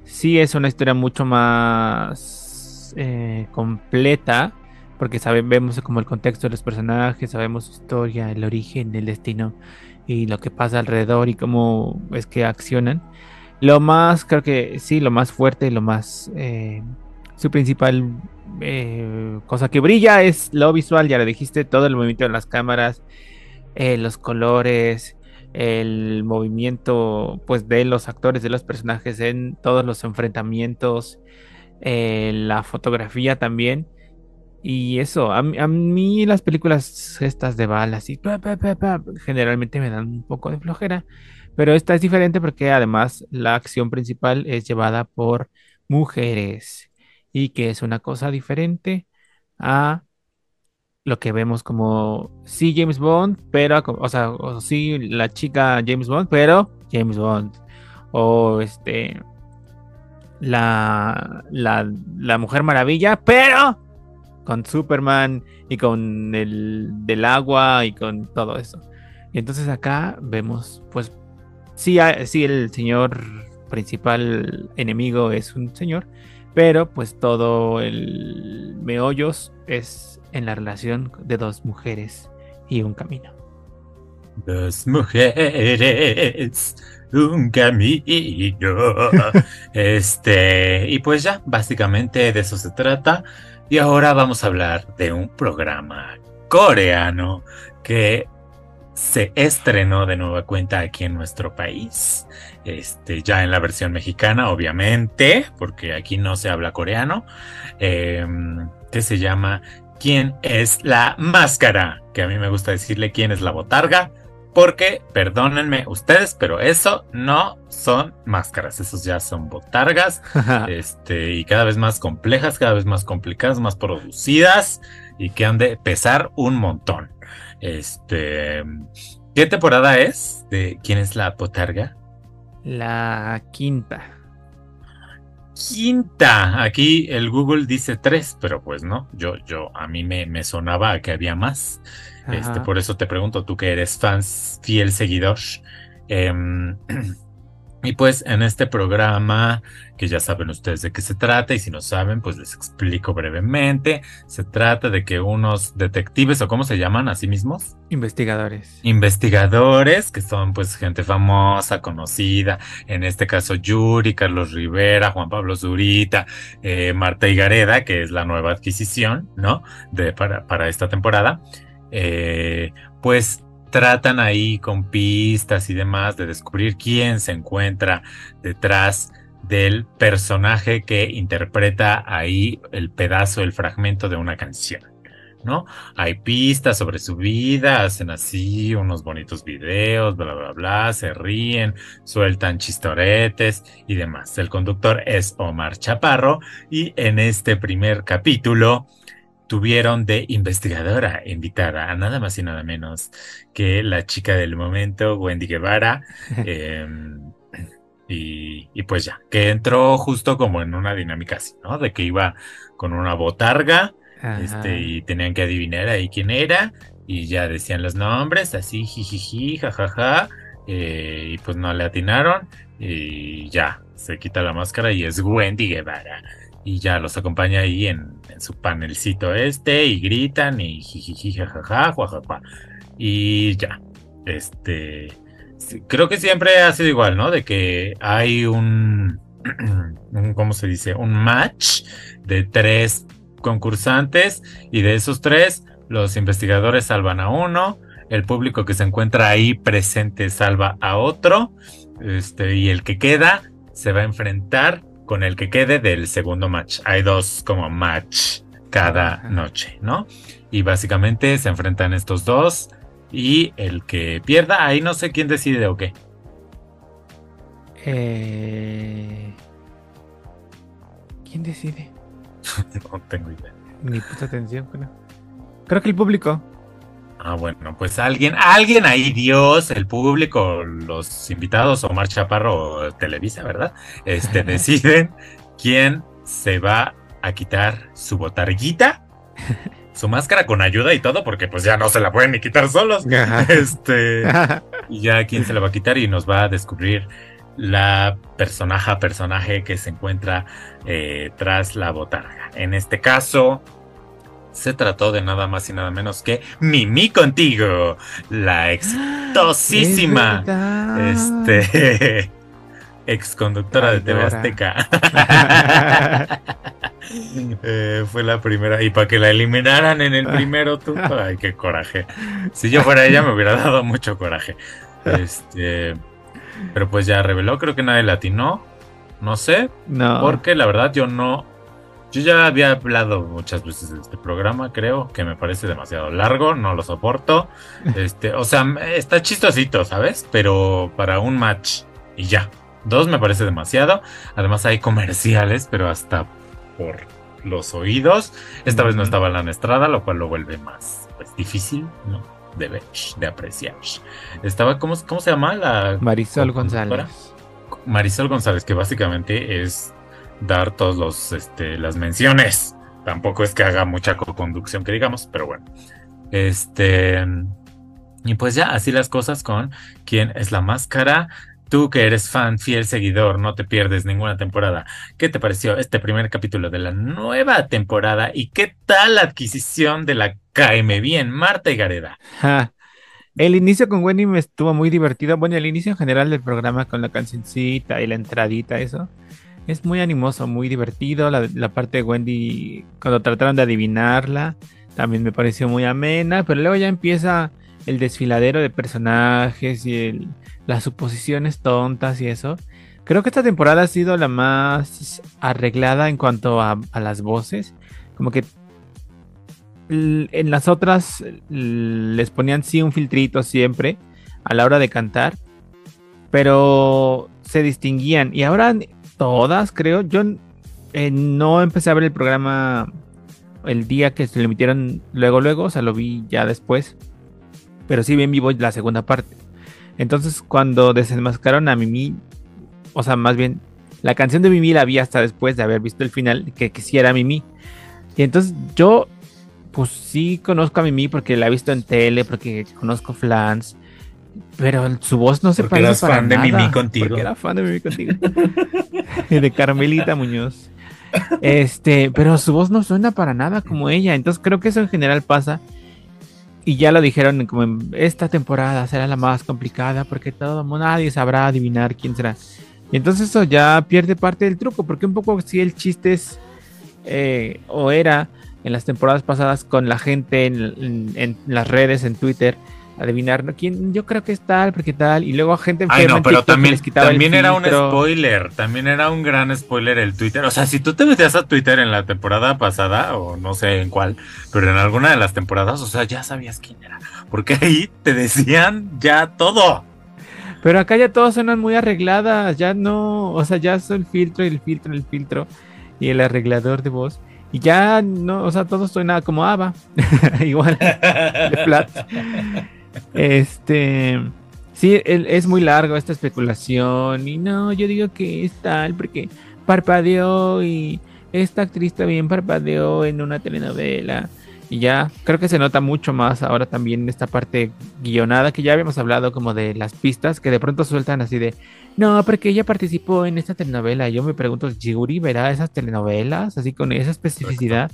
sí es una historia mucho más eh, completa porque sabemos como el contexto de los personajes, sabemos su historia, el origen, el destino y lo que pasa alrededor y cómo es que accionan. Lo más, creo que sí, lo más fuerte, lo más, eh, su principal eh, cosa que brilla es lo visual, ya lo dijiste, todo el movimiento de las cámaras, eh, los colores, el movimiento pues de los actores, de los personajes en todos los enfrentamientos, la fotografía también y eso, a, mí las películas estas de balas y generalmente me dan un poco de flojera, pero esta es diferente porque además la acción principal es llevada por mujeres y que es una cosa diferente a lo que vemos como sí James Bond, pero o sea, o sí la chica James Bond, pero James Bond. O este la, la, la Mujer Maravilla, pero con Superman y con el del agua y con todo eso. Y entonces acá vemos, pues, sí, sí el señor principal enemigo es un señor, pero pues todo el meollos es en la relación de dos mujeres y un camino. Dos mujeres, un camino. [laughs] este, y pues ya, básicamente de eso se trata. Y ahora vamos a hablar de un programa coreano que se estrenó de nueva cuenta aquí en nuestro país. Este, ya en la versión mexicana, obviamente, porque aquí no se habla coreano. Em, que se llama ¿Quién es la máscara? Que a mí me gusta decirle quién es la botarga porque, perdónenme ustedes, pero eso no son máscaras, esos ya son botargas, [laughs] este, y cada vez más complejas, cada vez más complicadas, más producidas, y que han de pesar un montón. Este, ¿qué temporada es de quién es la botarga? La quinta. Quinta. Aquí el Google dice tres, pero pues no. Yo, yo, a mí me, me sonaba que había más. Este, por eso te pregunto, tú que eres fan, fiel seguidor. Em, [clears throat] y pues en este programa, que ya saben ustedes de qué se trata, y si no saben, pues les explico brevemente. Se trata de que unos detectives, o cómo se llaman a sí mismos? Investigadores. Investigadores, que son pues gente famosa, conocida, en este caso Yuri, Carlos Rivera, Juan Pablo Zurita, eh, Marta Igareda, que es la nueva adquisición, ¿no? De, para, para esta temporada. Eh, pues tratan ahí con pistas y demás de descubrir quién se encuentra detrás del personaje que interpreta ahí el pedazo, el fragmento de una canción. ¿no? Hay pistas sobre su vida, hacen así unos bonitos videos, bla, bla, bla, se ríen, sueltan chistoretes y demás. El conductor es Omar Chaparro y en este primer capítulo tuvieron de investigadora invitada a nada más y nada menos que la chica del momento, Wendy Guevara. [laughs] Em, y, pues ya, que entró justo como en una dinámica así, ¿no? De que iba con una botarga este, y tenían que adivinar ahí quién era y ya decían los nombres, así, jijiji, jajaja, eh, y pues no le atinaron y ya, se quita la máscara y es Wendy Guevara y ya los acompaña ahí en, su panelcito este y gritan y jijiji jajaja y ya este creo que siempre ha sido igual no de que hay un, [clears throat] un cómo se dice un match de tres concursantes y de esos tres los investigadores salvan a uno el público que se encuentra ahí presente salva a otro este y el que queda se va a enfrentar con el que quede del segundo match. Hay dos como match cada noche, ¿no? Y básicamente se enfrentan estos dos y el que pierda, ahí no sé quién decide o qué. Eh... ¿Quién decide? [laughs] no tengo idea. Ni puta atención, creo. Creo que el público. Ah, bueno, pues alguien, alguien ahí, Dios, el público, los invitados, Omar Chaparro Televisa, ¿verdad? Este, [laughs] deciden quién se va a quitar su botarguita, su máscara con ayuda y todo, porque pues ya no se la pueden ni quitar solos. Este, [laughs] y ya quién se la va a quitar y nos va a descubrir la personaje personaje que se encuentra eh, tras la botarga. En este caso, se trató de nada más y nada menos que Mimi contigo, la exitosísima este [laughs] ex conductora de TV Azteca. [laughs] Eh, fue la primera y para que la eliminaran en el primero tú, ay qué coraje. Si yo fuera ella me hubiera dado mucho coraje. Este, pero pues ya reveló, creo que nadie latinó. No sé, no. porque la verdad yo no yo ya había hablado muchas veces de este programa, creo, que me parece demasiado largo, no lo soporto. [laughs] Este, o sea, está chistosito, ¿sabes? Pero para un match y ya. Dos me parece demasiado. Además hay comerciales, pero hasta por los oídos. Esta vez no estaba la Estrada, lo cual lo vuelve más pues, difícil, ¿no? De ver, de apreciar. Estaba, ¿cómo, cómo se llama la? Marisol González. Marisol González, que básicamente es dar todos los este, las menciones tampoco es que haga mucha co-conducción que digamos, pero bueno. Este. Y pues ya, así las cosas con quién es la máscara. Tú que eres fan, fiel seguidor, no te pierdes ninguna temporada. ¿Qué te pareció este primer capítulo de la nueva temporada? ¿Y qué tal la adquisición de la KM Bien, Marta y Gareda? El inicio con Wendy me estuvo muy divertido. Bueno, el inicio en general del programa con la cancioncita y la entradita, eso. Es muy animoso, muy divertido. La, la parte de Wendy, cuando trataron de adivinarla, también me pareció muy amena. Pero luego ya empieza el desfiladero de personajes y el, las suposiciones tontas y eso. Creo que esta temporada ha sido la más arreglada en cuanto a, las voces. Como que en las otras les ponían sí un filtrito siempre a la hora de cantar. Pero se distinguían. Y ahora todas, creo. Yo eh, no empecé a ver el programa el día que se lo emitieron luego, luego. O sea, lo vi ya después. Pero sí bien vivo la segunda parte. Entonces, cuando desenmascararon a Mimi, o sea, más bien, la canción de Mimi la vi hasta después de haber visto el final, que quisiera Mimi. Y entonces yo, pues sí conozco a Mimi porque la he visto en tele, porque conozco Flans, pero su voz no se porque parece para fan de Mimi contigo. Porque era fan de Mimi contigo. [laughs] de Carmelita Muñoz. Este, pero su voz no suena para nada como ella. Entonces creo que eso en general pasa y ya lo dijeron como en esta temporada será la más complicada porque todo nadie sabrá adivinar quién será. Y entonces eso ya pierde parte del truco, porque un poco si el chiste es eh, o era en las temporadas pasadas con la gente en las redes, en Twitter, adivinar quién yo creo que es tal porque tal y luego gente Ay, no, pero también, también era un spoiler también era un gran spoiler el Twitter o sea si tú te metías a Twitter en la temporada pasada o no sé en cuál pero en alguna de las temporadas o sea ya sabías quién era porque ahí te decían ya todo pero acá ya todas suenan muy arregladas ya no o sea ya es el filtro y el filtro y el filtro y el arreglador de voz y ya no, o sea, todo suena como Ava. [laughs] Igual, de flat. Este. Sí, es muy largo esta especulación. Y no, yo digo que es tal porque parpadeó y esta actriz también parpadeó en una telenovela. Y ya, creo que se nota mucho más ahora también esta parte guionada que ya habíamos hablado como de las pistas que de pronto sueltan así de, no, porque ella participó en esta telenovela. Yo me pregunto, ¿Yuri verá esas telenovelas así con esa especificidad?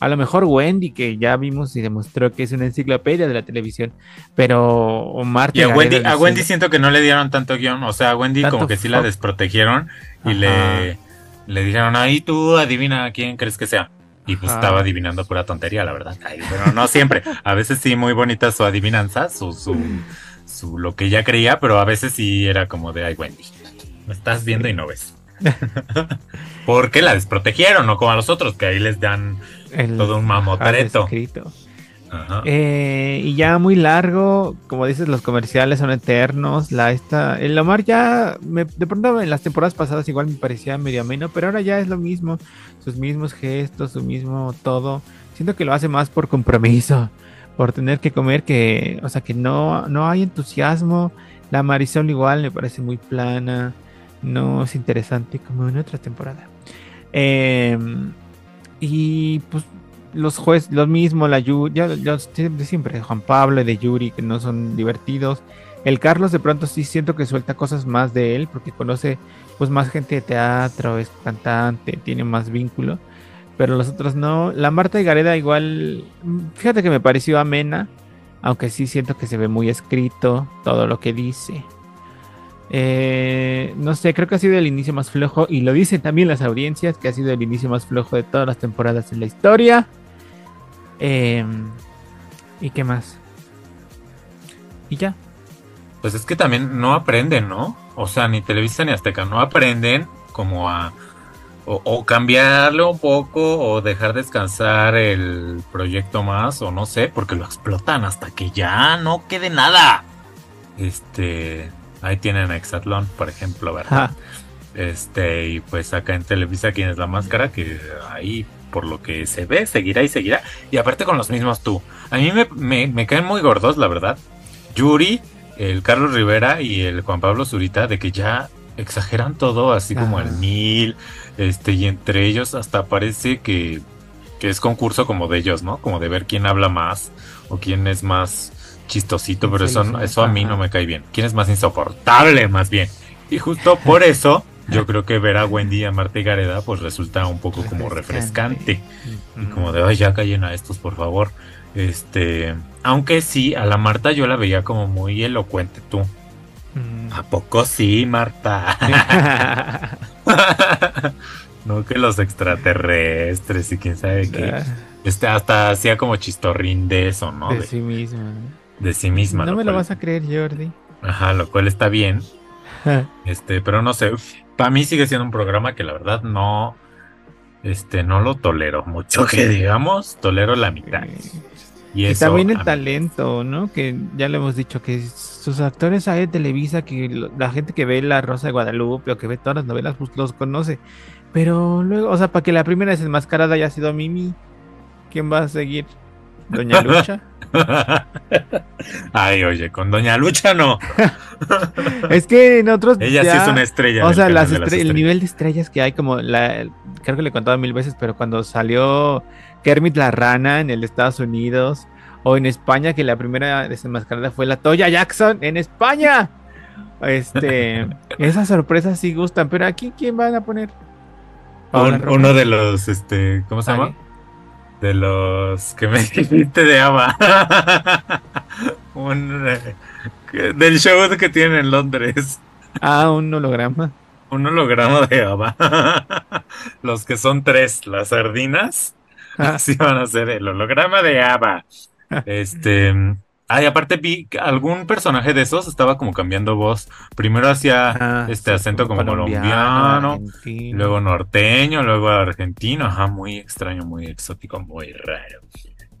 A lo mejor Wendy, que ya vimos y demostró que es una enciclopedia de la televisión, pero Marta. Y a Wendy, a Wendy siento que no le dieron tanto guion, o sea, a Wendy como que sí la desprotegieron y le, le dijeron, ahí tú adivina quién crees que sea. Y pues estaba adivinando pura tontería, la verdad. pero no siempre. A veces sí, muy bonita su adivinanza, su, su, su lo que ella creía, pero a veces sí era como de, ay, Wendy, me estás viendo y no ves. [laughs] Porque la desprotegieron, no como a los otros, que ahí les dan todo un mamotreto. Eh, y ya muy largo, como dices, los comerciales son eternos. La esta, el Omar ya, de pronto en las temporadas pasadas igual me parecía medio ameno, pero ahora ya es lo mismo, sus mismos gestos, su mismo todo. Siento que lo hace más por compromiso, por tener que comer, que, o sea, que no, no hay entusiasmo. La Marisol igual me parece muy plana, no es interesante como en otra temporada. Em, y pues los jueces, los mismos, la Yuri, ya, de siempre, Juan Pablo y de Yuri, que no son divertidos. El Carlos de pronto sí siento que suelta cosas más de él, porque conoce pues más gente de teatro, es cantante, tiene más vínculo. Pero los otros no. La Marta y Gareda igual, fíjate que me pareció amena, aunque sí siento que se ve muy escrito todo lo que dice. Eh, no sé, creo que ha sido el inicio más flojo y lo dicen también las audiencias, que ha sido el inicio más flojo de todas las temporadas en la historia. Em, ¿Y qué más? Y ya. Pues es que también no aprenden, ¿no? O sea, ni Televisa ni Azteca no aprenden como a o, cambiarlo un poco o dejar descansar el proyecto más o no sé, porque lo explotan hasta que ya no quede nada. Este, Ahí tienen a Exatlón, por ejemplo, ¿verdad? Este, y pues acá en Televisa, ¿quién es la máscara? Que ahí, por lo que se ve, seguirá y seguirá. Y aparte con los mismos tú. A mí me, me, caen muy gordos, la verdad. Yuri, el Carlos Rivera y el Juan Pablo Zurita, de que ya exageran todo, así como el mil, este, y entre ellos hasta parece que que es concurso como de ellos, ¿no? Como de ver quién habla más o quién es más chistosito, pero eso, eso a mí no me cae bien. ¿Quién es más insoportable, más bien? Y justo por eso [laughs] yo creo que ver a Wendy y a Marta y Gareda pues resulta un poco como refrescante. Y como de, ay, ya callen a estos, por favor. Este, aunque sí, a la Marta yo la veía como muy elocuente tú. Mm. ¿A poco sí, Marta? [laughs] no que los extraterrestres y quién sabe qué. Este, hasta hacía como chistorrín de eso, ¿no? De, sí misma. De sí misma. No me lo vas a creer, Jordi. Ajá, lo cual está bien. este, pero no sé. Para mí sigue siendo un programa que la verdad no. Este, no lo tolero mucho, que digamos, tolero la mitad. Y, eso, también el talento, ¿no? Que ya le hemos dicho que sus actores hay de Televisa, que la gente que ve La Rosa de Guadalupe o que ve todas las novelas, pues los conoce. Pero luego, o sea, para que la primera desenmascarada haya sido Mimi, ¿quién va a seguir? ¿Doña [laughs] Lucha? [laughs] Ay, oye, con Doña Lucha no. [laughs] es que en otros. Ella sí es una estrella. O sea, las el nivel de estrellas que hay, como la. Creo que le he contado mil veces, pero cuando salió Kermit la Rana en el Estados Unidos, o en España, que la primera desenmascarada fue la Toya Jackson en España. Este, [laughs] esas sorpresas sí gustan, pero aquí ¿quién van a poner? uno de los, este, ¿cómo se llama? De los que me [laughs] dijiste de Ava. [laughs] un, eh, del show que tienen en Londres. Ah, un holograma. Un holograma de Ava. [laughs] los que son tres, las sardinas. Ah. Así van a ser el holograma de Ava. Este. Ay, aparte vi que algún personaje de esos estaba como cambiando voz. Primero hacía ah, este acento como colombiano, luego norteño, luego argentino. Ajá, muy extraño, muy exótico, muy raro.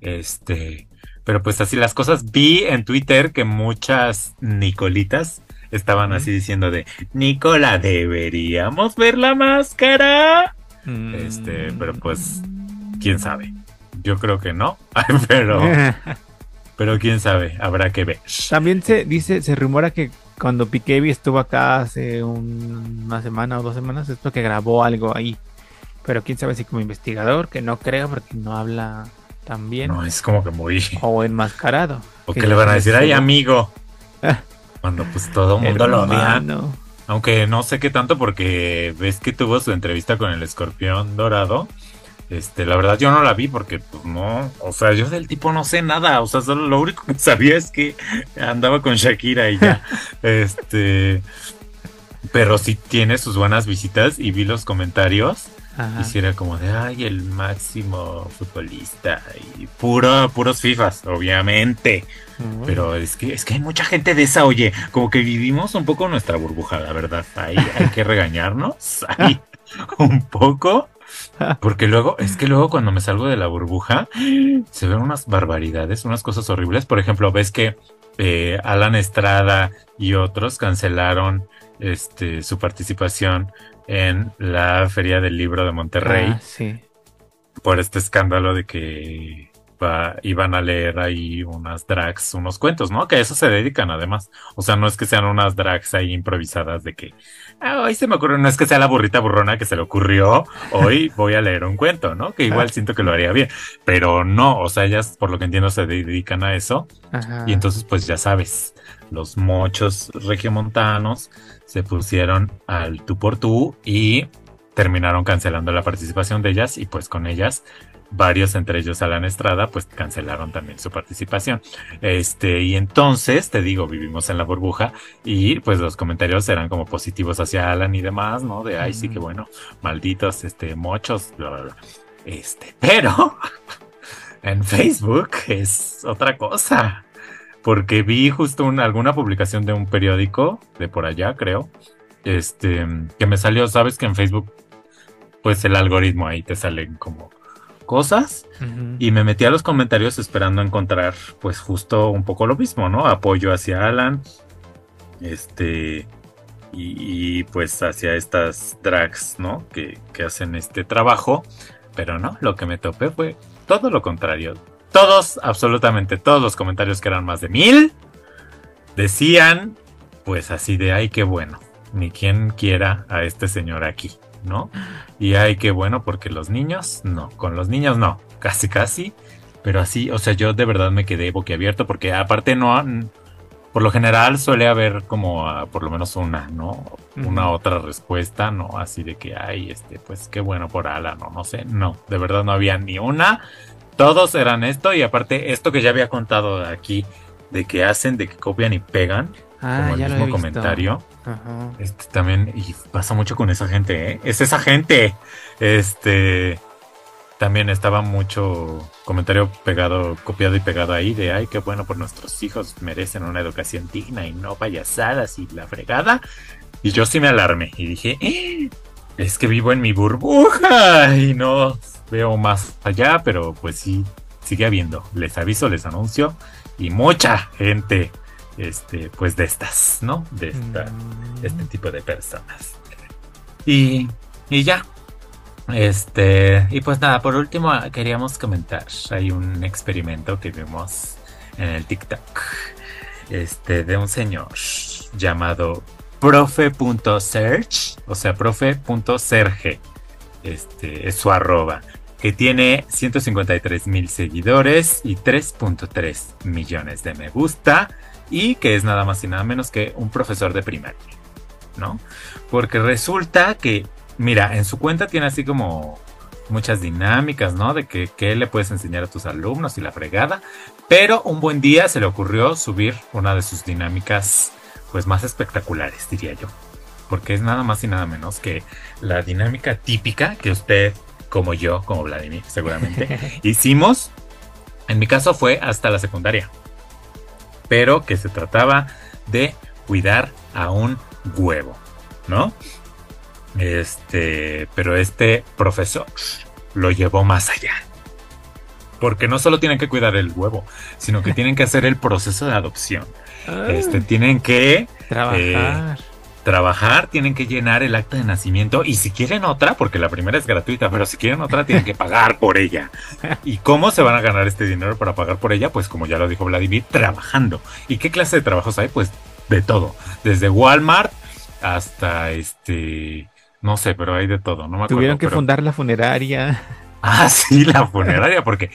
Este, pero pues así las cosas. Vi en Twitter que muchas Nicolitas estaban así diciendo de Nicola, deberíamos ver la máscara. Este, pero pues, quién sabe. Yo creo que no, [laughs] pero Pero quién sabe, habrá que ver. También se dice, se rumora que cuando Piquevi estuvo acá hace una semana o dos semanas, esto que grabó algo ahí. Pero quién sabe si como investigador, que no creo porque no habla tan bien. No, es como que muy. O enmascarado. O que, le van a decir, ay amigo. cuando pues todo el mundo lo odia. Aunque no sé qué tanto porque ves que tuvo su entrevista con el escorpión dorado este, la verdad yo no la vi porque, pues no, o sea, yo del tipo no sé nada, o sea, solo lo único que [laughs] sabía es que andaba con Shakira y ya. [laughs] este, pero sí tiene sus buenas visitas y vi los comentarios. Hiciera como de, ay, el máximo futbolista y puro, puros FIFAs, obviamente. Pero es que, es que hay mucha gente de esa, oye, como que vivimos un poco nuestra burbuja, la verdad. Ahí hay que [laughs] regañarnos, ahí un poco. [laughs] Porque luego, es que luego cuando me salgo de la burbuja, se ven unas barbaridades, unas cosas horribles. Por ejemplo, ves que eh, Alan Estrada y otros cancelaron este, su participación en la Feria del Libro de Monterrey. Ah, sí. Por este escándalo de que iban a leer ahí unas drags, unos cuentos, ¿no? Que a eso se dedican además. O sea, no es que sean unas drags ahí improvisadas de que ah, hoy se me ocurre, no es que sea la burrita burrona que se le ocurrió, hoy voy a leer un cuento, ¿no? Que igual siento que lo haría bien, pero no, o sea, ellas por lo que entiendo se dedican a eso. Y entonces, pues ya sabes, los mochos regiomontanos se pusieron al tú por tú y terminaron cancelando la participación de ellas y pues con ellas varios, entre ellos Alan Estrada, pues cancelaron también su participación. Este, y entonces, te digo, vivimos en la burbuja y pues los comentarios eran como positivos hacia Alan y demás, ¿no? De, ay, sí, que bueno, malditos, este, mochos, bla, bla, bla. Este, pero [laughs] en Facebook es otra cosa. Porque vi justo una, alguna publicación de un periódico de por allá, creo. Este, que me salió, sabes que en Facebook, pues el algoritmo ahí te salen como cosas y me metí a los comentarios esperando encontrar pues justo un poco lo mismo, ¿no? Apoyo hacia Alan, este, y, pues hacia estas drags, ¿no? Que, que, hacen este trabajo, pero no, lo que me topé fue todo lo contrario. Todos, absolutamente todos los comentarios que eran más de mil, decían pues así de, ay, qué bueno, ni quien quiera a este señor aquí. ¿No? Y ay, qué bueno, porque los niños, no, con los niños no. [laughs] casi casi, pero así, o sea, yo de verdad me quedé boquiabierto porque aparte no, por lo general suele haber como ah, por lo menos una, ¿no? Una otra respuesta, ¿no? Así de que, ay, este, pues qué bueno por Ala, no, no sé, no, de verdad no había ni una, todos eran esto y aparte esto que ya había contado aquí, de que hacen, de que copian y pegan, ah, como el mismo comentario. Este también, y pasa mucho con esa gente, ¿eh? Es esa gente. Este también estaba mucho comentario pegado, copiado y pegado ahí de ay, qué bueno por nuestros hijos, merecen una educación digna y no payasadas y la fregada. Y yo sí me alarmé y dije, eh, es que vivo en mi burbuja y no veo más allá, pero pues sí, sigue habiendo. Les aviso, les anuncio y mucha gente, este, pues de estas, ¿no? De esta, mm. este tipo de personas. Y, y ya, este, y pues nada, por último queríamos comentar, hay un experimento que vimos en el TikTok, este, de un señor llamado profe.search, o sea, profe.serge, este, es su arroba, que tiene 153 mil seguidores y 3.3 millones de me gusta, y que es nada más y nada menos que un profesor de primaria, ¿no? Porque resulta que Mira, en su cuenta tiene así como muchas dinámicas, ¿no? De que, qué le puedes enseñar a tus alumnos y la fregada. Pero un buen día se le ocurrió subir una de sus dinámicas, pues más espectaculares, diría yo. Porque es nada más y nada menos que la dinámica típica que usted, como yo, como Vladimir, seguramente, [laughs] hicimos. En mi caso fue hasta la secundaria. Pero que se trataba de cuidar a un huevo, ¿no? Este, pero este profesor lo llevó más allá. Porque no solo tienen que cuidar el huevo, sino que tienen que hacer el proceso de adopción. [laughs] Este, tienen que trabajar. Eh, trabajar, tienen que llenar el acta de nacimiento y si quieren otra, porque la primera es gratuita, pero si quieren otra tienen que pagar por ella. ¿Y cómo se van a ganar este dinero para pagar por ella? Pues como ya lo dijo Vladimir, trabajando. ¿Y qué clase de trabajos hay? Pues de todo, desde Walmart hasta este no sé, pero hay de todo. No me Tuvieron que fundar la funeraria. Ah, sí, la funeraria, porque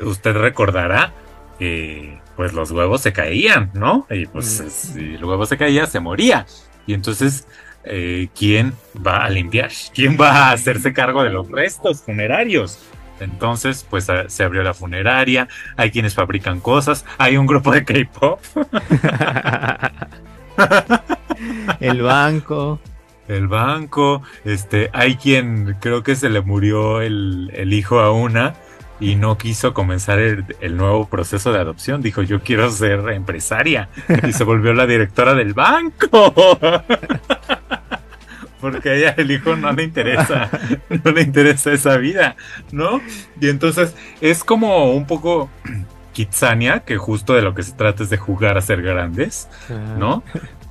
usted recordará que pues los huevos se caían, ¿no? Y pues mm. si el huevo se caía, se moría. Y entonces, eh, ¿quién va a limpiar? [laughs] ¿Quién va a hacerse cargo de los restos funerarios? Entonces, pues se abrió la funeraria, hay quienes fabrican cosas, hay un grupo de K-pop. [laughs] el banco el banco, este, hay quien creo que se le murió el, hijo a una y no quiso comenzar el, nuevo proceso de adopción. Dijo, yo quiero ser empresaria. Y se volvió la directora del banco. [laughs] Porque a ella el hijo no le interesa, no le interesa esa vida, ¿no? Y entonces es como un poco [clears throat] Kitsania, que justo de lo que se trata es de jugar a ser grandes, ¿no?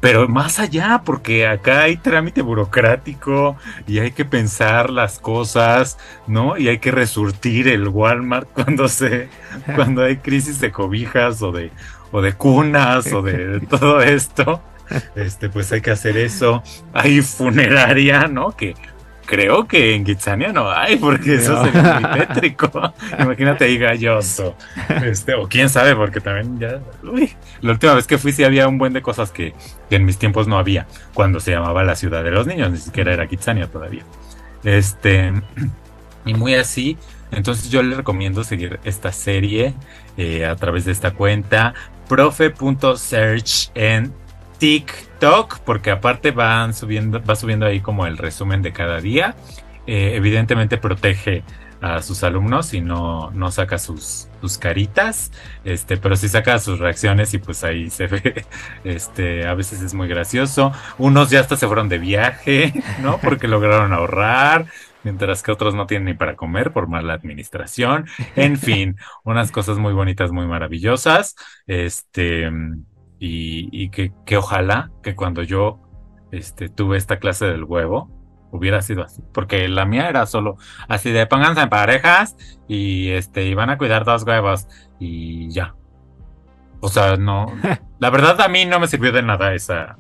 Pero más allá, porque acá hay trámite burocrático y hay que pensar las cosas, ¿no? Y hay que resurtir el Walmart [laughs] cuando se, cuando hay crisis de cobijas o de, o de cunas o de [laughs] todo esto. Este, pues hay que hacer eso. Hay funeraria, ¿no? Que creo que en Kitsania no hay, porque eso sería muy tétrico. [laughs] Imagínate ahí galloso. Este, o quién sabe, porque también ya. Uy, la última vez que fui sí había un buen de cosas que, en mis tiempos no había. Cuando se llamaba la ciudad de los niños, ni siquiera era Kitsania todavía. Este. [clears throat] Y muy así. Entonces yo le recomiendo seguir esta serie eh, a través de esta cuenta profe.search en TikTok, porque aparte van subiendo, va subiendo ahí como el resumen de cada día. Eh, evidentemente protege a sus alumnos y no, no saca sus, sus caritas, este, pero sí saca sus reacciones y pues ahí se ve, [laughs] este, a veces es muy gracioso. Unos ya hasta se fueron de viaje, [laughs] ¿no? Porque lograron ahorrar, mientras que otros no tienen ni para comer por mala administración. En [laughs] fin, unas cosas muy bonitas, muy maravillosas. Este, y, que, ojalá que cuando yo este, tuve esta clase del huevo hubiera sido así, porque la mía era solo así de pónganse en parejas y este y van a cuidar dos huevos y ya. O sea, no, [laughs] la verdad a mí no me sirvió de nada esa.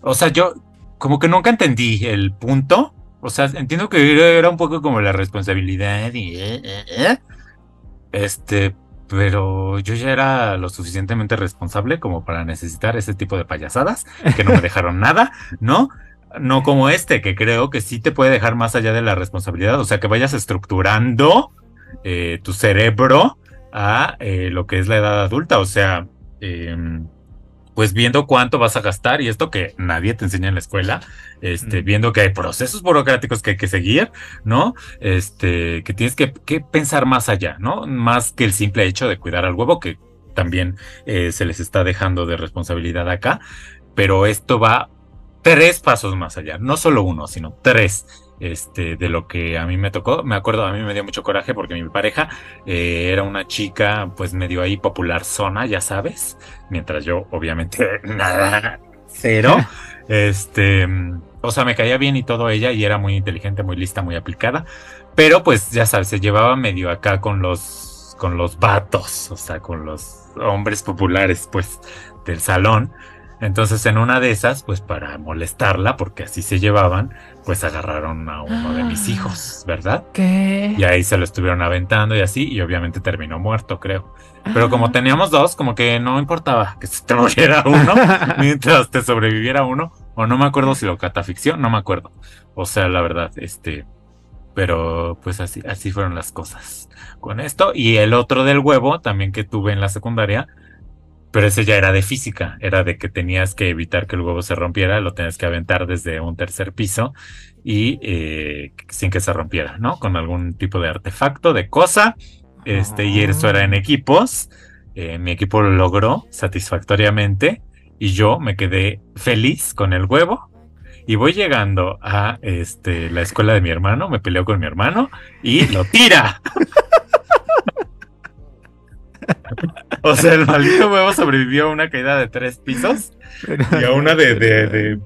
O sea, yo como que nunca entendí el punto. O sea, entiendo que era un poco como la responsabilidad y, eh, eh, eh, Este, pero yo ya era lo suficientemente responsable como para necesitar ese tipo de payasadas, que no me [laughs] dejaron nada, ¿no? No como este, que creo que sí te puede dejar más allá de la responsabilidad, o sea, que vayas estructurando eh, tu cerebro a eh, lo que es la edad adulta, o sea, em, pues viendo cuánto vas a gastar y esto que nadie te enseña en la escuela, este, viendo que hay procesos burocráticos que hay que seguir, ¿no? Este, que tienes que, pensar más allá, ¿no? Más que el simple hecho de cuidar al huevo, que también eh, se les está dejando de responsabilidad acá, pero esto va tres pasos más allá, no solo uno, sino tres este, de lo que a mí me tocó. Me acuerdo, a mí me dio mucho coraje porque mi pareja eh, era una chica, pues medio ahí popular zona, ya sabes, mientras yo, obviamente, [laughs] nada, cero. [laughs] este, o sea, me caía bien y todo ella y era muy inteligente, muy lista, muy aplicada, pero pues ya sabes, se llevaba medio acá con los, con los vatos, o sea, con los hombres populares, pues, del salón. Entonces, en una de esas, pues para molestarla, porque así se llevaban, pues agarraron a uno de mis ah. hijos, ¿verdad? ¿Qué? Y ahí se lo estuvieron aventando y así, y obviamente terminó muerto, creo. Pero como ah. teníamos dos, como que no importaba que se te [laughs] muriera uno [laughs] mientras te sobreviviera uno, o no me acuerdo si lo catafixió, no me acuerdo. O sea, la verdad, este, pero pues así, así fueron las cosas con esto. Y el otro del huevo, también que tuve en la secundaria, pero ese ya era de física, era de que tenías que evitar que el huevo se rompiera, lo tenías que aventar desde un tercer piso y eh, sin que se rompiera, ¿no? Con algún tipo de artefacto, de cosa. Este, y eso era en equipos. Eh, mi equipo lo logró satisfactoriamente y yo me quedé feliz con el huevo. Y voy llegando a este, la escuela de mi hermano, me peleo con mi hermano y lo tira. [laughs] [laughs] O sea, el maldito huevo sobrevivió a una caída de tres pisos y a una de, de,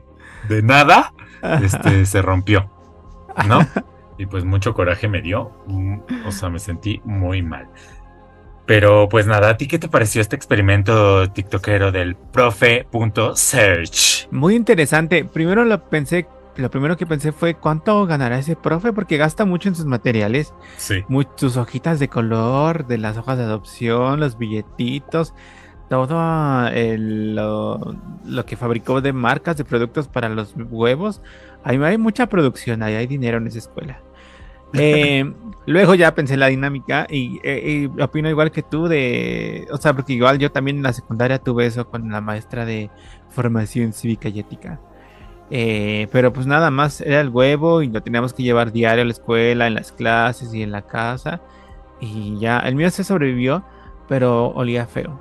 de, nada este, se rompió, ¿no? Y pues mucho coraje me dio, o sea, me sentí muy mal. Pero pues nada, ¿a ti qué te pareció este experimento tiktokero del profe.search? Muy interesante. Primero lo pensé lo primero que pensé fue cuánto ganará ese profe porque gasta mucho en sus materiales. Sí. sus hojitas de color, de las hojas de adopción, los billetitos, todo lo, que fabricó de marcas de productos para los huevos. Ahí hay mucha producción, ahí hay dinero en esa escuela. [laughs] Eh, luego ya pensé en la dinámica y, eh, y, opino igual que tú de, o sea, porque igual yo también en la secundaria tuve eso con la maestra de formación cívica y ética. Eh, pero pues nada más era el huevo y lo teníamos que llevar diario a la escuela, en las clases y en la casa. Y ya, el mío se sobrevivió, pero olía feo.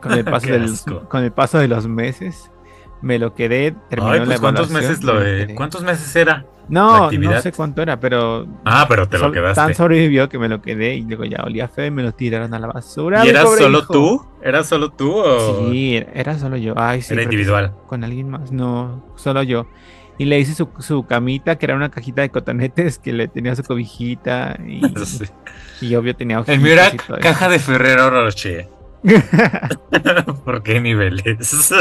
Con el [laughs] paso, con el paso de los meses, me lo quedé. Terminó pues, ¿cuántos meses lo ¿Cuántos meses era? No, no sé cuánto era, pero. Ah, pero te lo quedaste. Tan sobrevivió que me lo quedé y luego ya olía feo y me lo tiraron a la basura. ¿Y eras solo tú? ¿Eras solo tú o.? Sí, era solo yo. Ay, sí. Era individual. Con alguien más. No, solo yo. Y le hice su, su, camita, que era una cajita de cotonetes que le tenía su cobijita. Y, [laughs] y obvio tenía hojitas. El mío era caja de Ferrero Rocher. [laughs] ¿Por qué niveles? [laughs]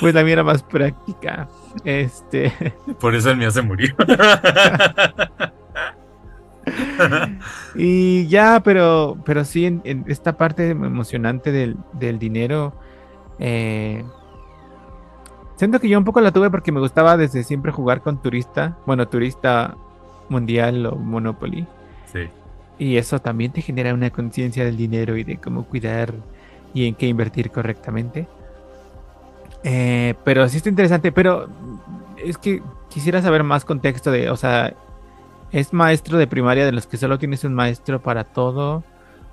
pues la mía era más práctica. Este. Por eso el mío se murió. [laughs] y ya, pero, pero sí, en, esta parte emocionante del, dinero. Eh, siento que yo un poco la tuve porque me gustaba desde siempre jugar con turista. Bueno, turista mundial o Monopoly. Sí. Y eso también te genera una conciencia del dinero y de cómo cuidar y en qué invertir correctamente. Eh, pero sí está interesante, pero es que quisiera saber más contexto de, o sea, ¿es maestro de primaria de los que solo tienes un maestro para todo?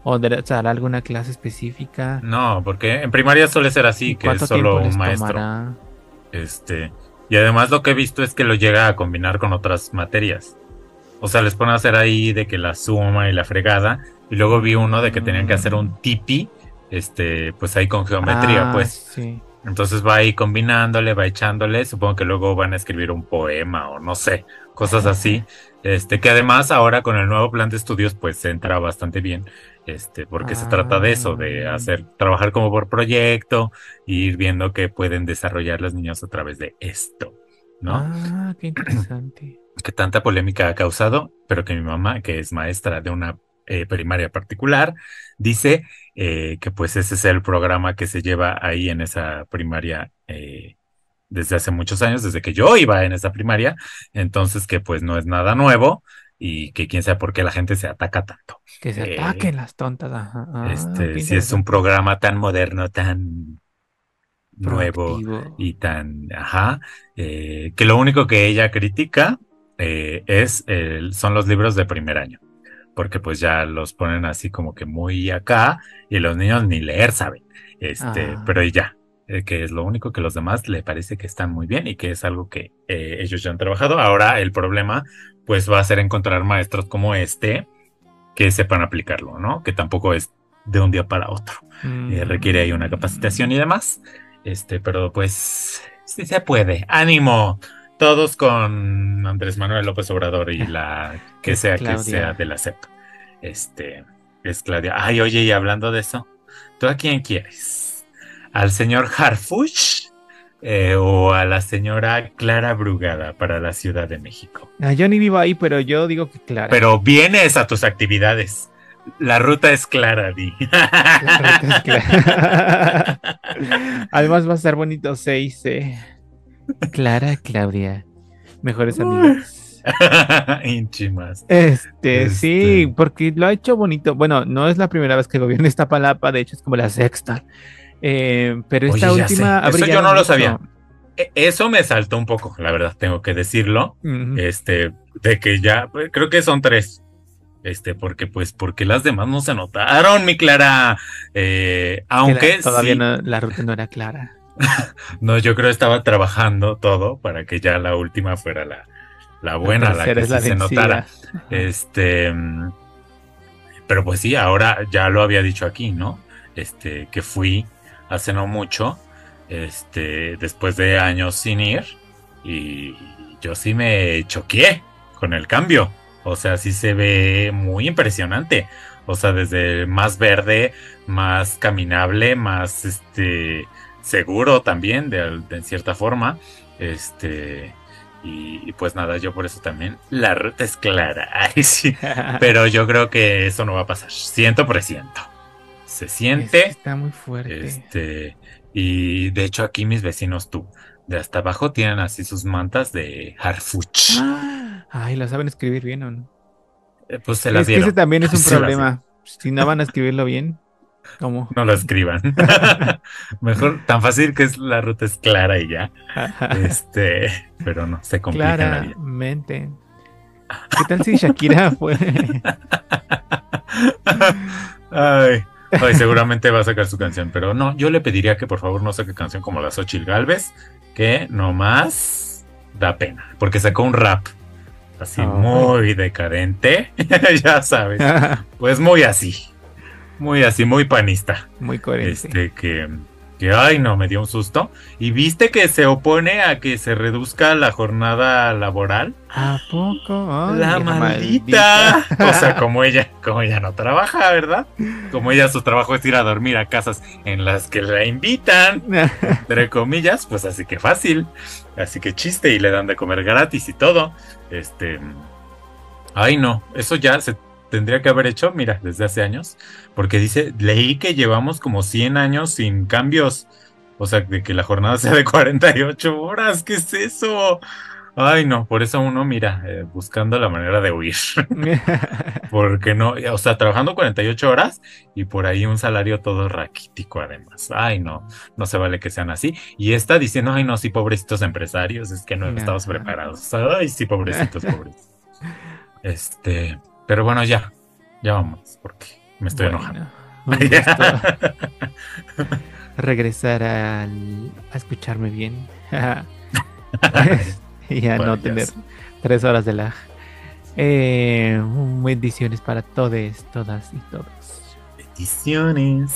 ¿O de, alguna clase específica? No, porque en primaria suele ser así, que es solo un maestro. Este, y además lo que he visto es que lo llega a combinar con otras materias. O sea, les pone a hacer ahí de que la suma y la fregada. Y luego vi uno de que tenían que hacer un tipi, este, pues ahí con geometría, ah, pues. Entonces va ahí combinándole, va echándole. Supongo que luego van a escribir un poema o no sé, cosas así. Este, que además ahora con el nuevo plan de estudios, pues entra bastante bien. Este, porque se trata de eso, de ah. hacer, trabajar como por proyecto, e ir viendo que pueden desarrollar los niños a través de esto. ¿No? Ah, qué interesante. [clears throat] Que tanta polémica ha causado, pero que mi mamá, que es maestra de una eh, primaria particular, dice eh, que pues ese es el programa que se lleva ahí en esa primaria eh, desde hace muchos años, desde que yo iba en esa primaria, entonces que pues no es nada nuevo y que quién sabe por qué la gente se ataca tanto. Que se ataquen las tontas. Ajá. Ah, este, si es un programa tan moderno, tan nuevo Proactivo. y tan, ajá, eh, que lo único que ella critica eh, es el- son los libros de primer año, porque pues ya los ponen así como que muy acá y los niños ni leer saben, este, Ah. pero y ya, eh, que es lo único que los demás le parece que están muy bien y que es algo que ellos ya han trabajado. Ahora el problema pues va a ser encontrar maestros como este que sepan aplicarlo, ¿no? Que tampoco es de un día para otro eh, requiere ahí una capacitación y demás. Este, pero pues sí se puede. ánimo. Todos con Andrés Manuel López Obrador y la [laughs] que sea que sea de la CEP. Este, es Claudia. Ay, oye, y hablando de eso, ¿tú a quién quieres? ¿Al señor Harfuch eh, o a la señora Clara Brugada para la Ciudad de México? Ah, yo ni vivo ahí, pero yo digo que claro. Pero vienes a tus actividades. La ruta es clara, Di. La ruta es clara. [laughs] Además va a estar bonito 6. Clara, Claudia. Mejores amigos. [laughs] Ínchimas. Este, Este. sí, porque lo ha hecho bonito. Bueno, no es la primera vez que gobierna esta palapa, de hecho es como la sexta. Eh, pero esta Oye, última Eso yo no lo sabía. E- Eso me saltó un poco, la verdad, tengo que decirlo. Este, de que ya, pues, creo que son tres. Este, porque, pues, porque las demás no se notaron, mi Clara. Eh, Que la- aunque todavía sí, no- la ruta no era clara. [laughs] no, yo creo estaba trabajando todo para que ya la última fuera la, la buena, la, que la sí se notara. Este, pero pues sí, ahora ya lo había dicho aquí, ¿no? Este, que fui hace no mucho, este, después de años sin ir, y yo sí me choqué con el cambio. O sea, sí se ve muy impresionante. O sea, desde más verde, más caminable, más este seguro también, de, cierta forma. Este. Y, y pues nada, yo por eso también. La ruta es clara. [laughs] Ay, sí. [laughs] Pero yo creo que eso no va a pasar. Siento presiento. Se Es que siente. está muy fuerte. Este. Y de hecho, aquí mis vecinos, tú, de hasta abajo tienen así sus mantas de Harfuch. Ah, Ay, lo saben escribir bien o no. Eh, Pues se las Es que ese también es [laughs] un problema. Si no van a escribirlo bien, ¿cómo? [laughs] No lo escriban. [laughs] Mejor, tan fácil que es la ruta es clara y ya. Este, pero no, se complica la vida. Claramente. ¿Qué tal si Shakira fue? Ay, [laughs] ay, seguramente va a sacar su canción, pero no, yo le pediría que por favor no saque canción como la Xochitl Galvez, que nomás da pena, porque sacó un rap así Ay. muy decadente, [laughs] ya sabes, [laughs] pues muy así, muy así, muy panista, Muy coherente. este que, que ay no, me dio un susto, y viste que se opone a que se reduzca la jornada laboral, ¿A poco? Ay, la vieja maldita. O sea, como ella, como ella no trabaja, ¿verdad? Como ella su trabajo es ir a dormir a casas en las que la invitan, entre [laughs] comillas, pues así que fácil. Así que chiste y le dan de comer gratis y todo. Este, ay no, eso ya se tendría que haber hecho, mira, desde hace años, porque dice, leí que llevamos como 100 años sin cambios. O sea, de que la jornada [laughs] sea de 48 horas, ¿qué es eso? Ay, no, por eso uno, mira, eh, buscando la manera de huir. [laughs] Porque no, o sea, trabajando 48 horas y por ahí un salario todo raquítico además. Ay, no, no se vale que sean así. Y está diciendo, ay, no, sí, pobrecitos empresarios, es que no estamos Ajá. preparados. Ay, sí, pobrecitos, [laughs] pobrecitos. Este, pero bueno, ya, ya vamos, porque me estoy Bueno, enojando. [laughs] regresar al- a escucharme bien. [laughs] [laughs] y a no Bueno, tener sé. tres horas de lag. Eh, bendiciones para todos, todas y todos. Bendiciones.